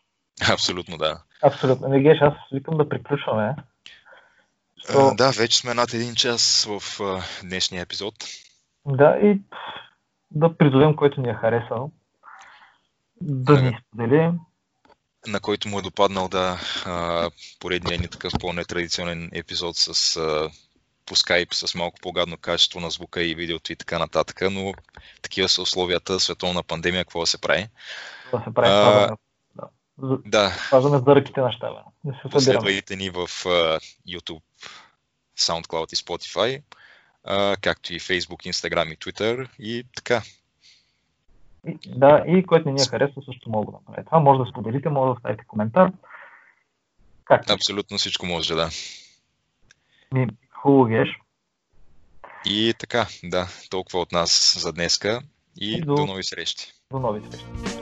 Абсолютно, да. Абсолютно. Не геш, аз викам да приключваме. So... Да, вече сме над един час в днешния епизод. Да, и да призовем, който ни е харесал, да ни сподели. На който му е допаднал да поредния ни такъв по-нетрадиционен епизод с по скайп с малко по-гадно качество на звука и видеото и така нататък, но такива са условията, световна пандемия, какво да се прави. Да се прави, а, да. да. Пазваме за ръките на щаба. Последвайте ни в uh, YouTube, SoundCloud и Spotify, uh, както и Facebook, Instagram и Twitter и така. И, да, и който не ни е харесва, също мога да направи това. Може да споделите, може да оставите коментар. Как? Абсолютно всичко може, да. Ми, хубаво геш. И така, да, толкова от нас за днеска и, и до, до нови срещи. До нови срещи.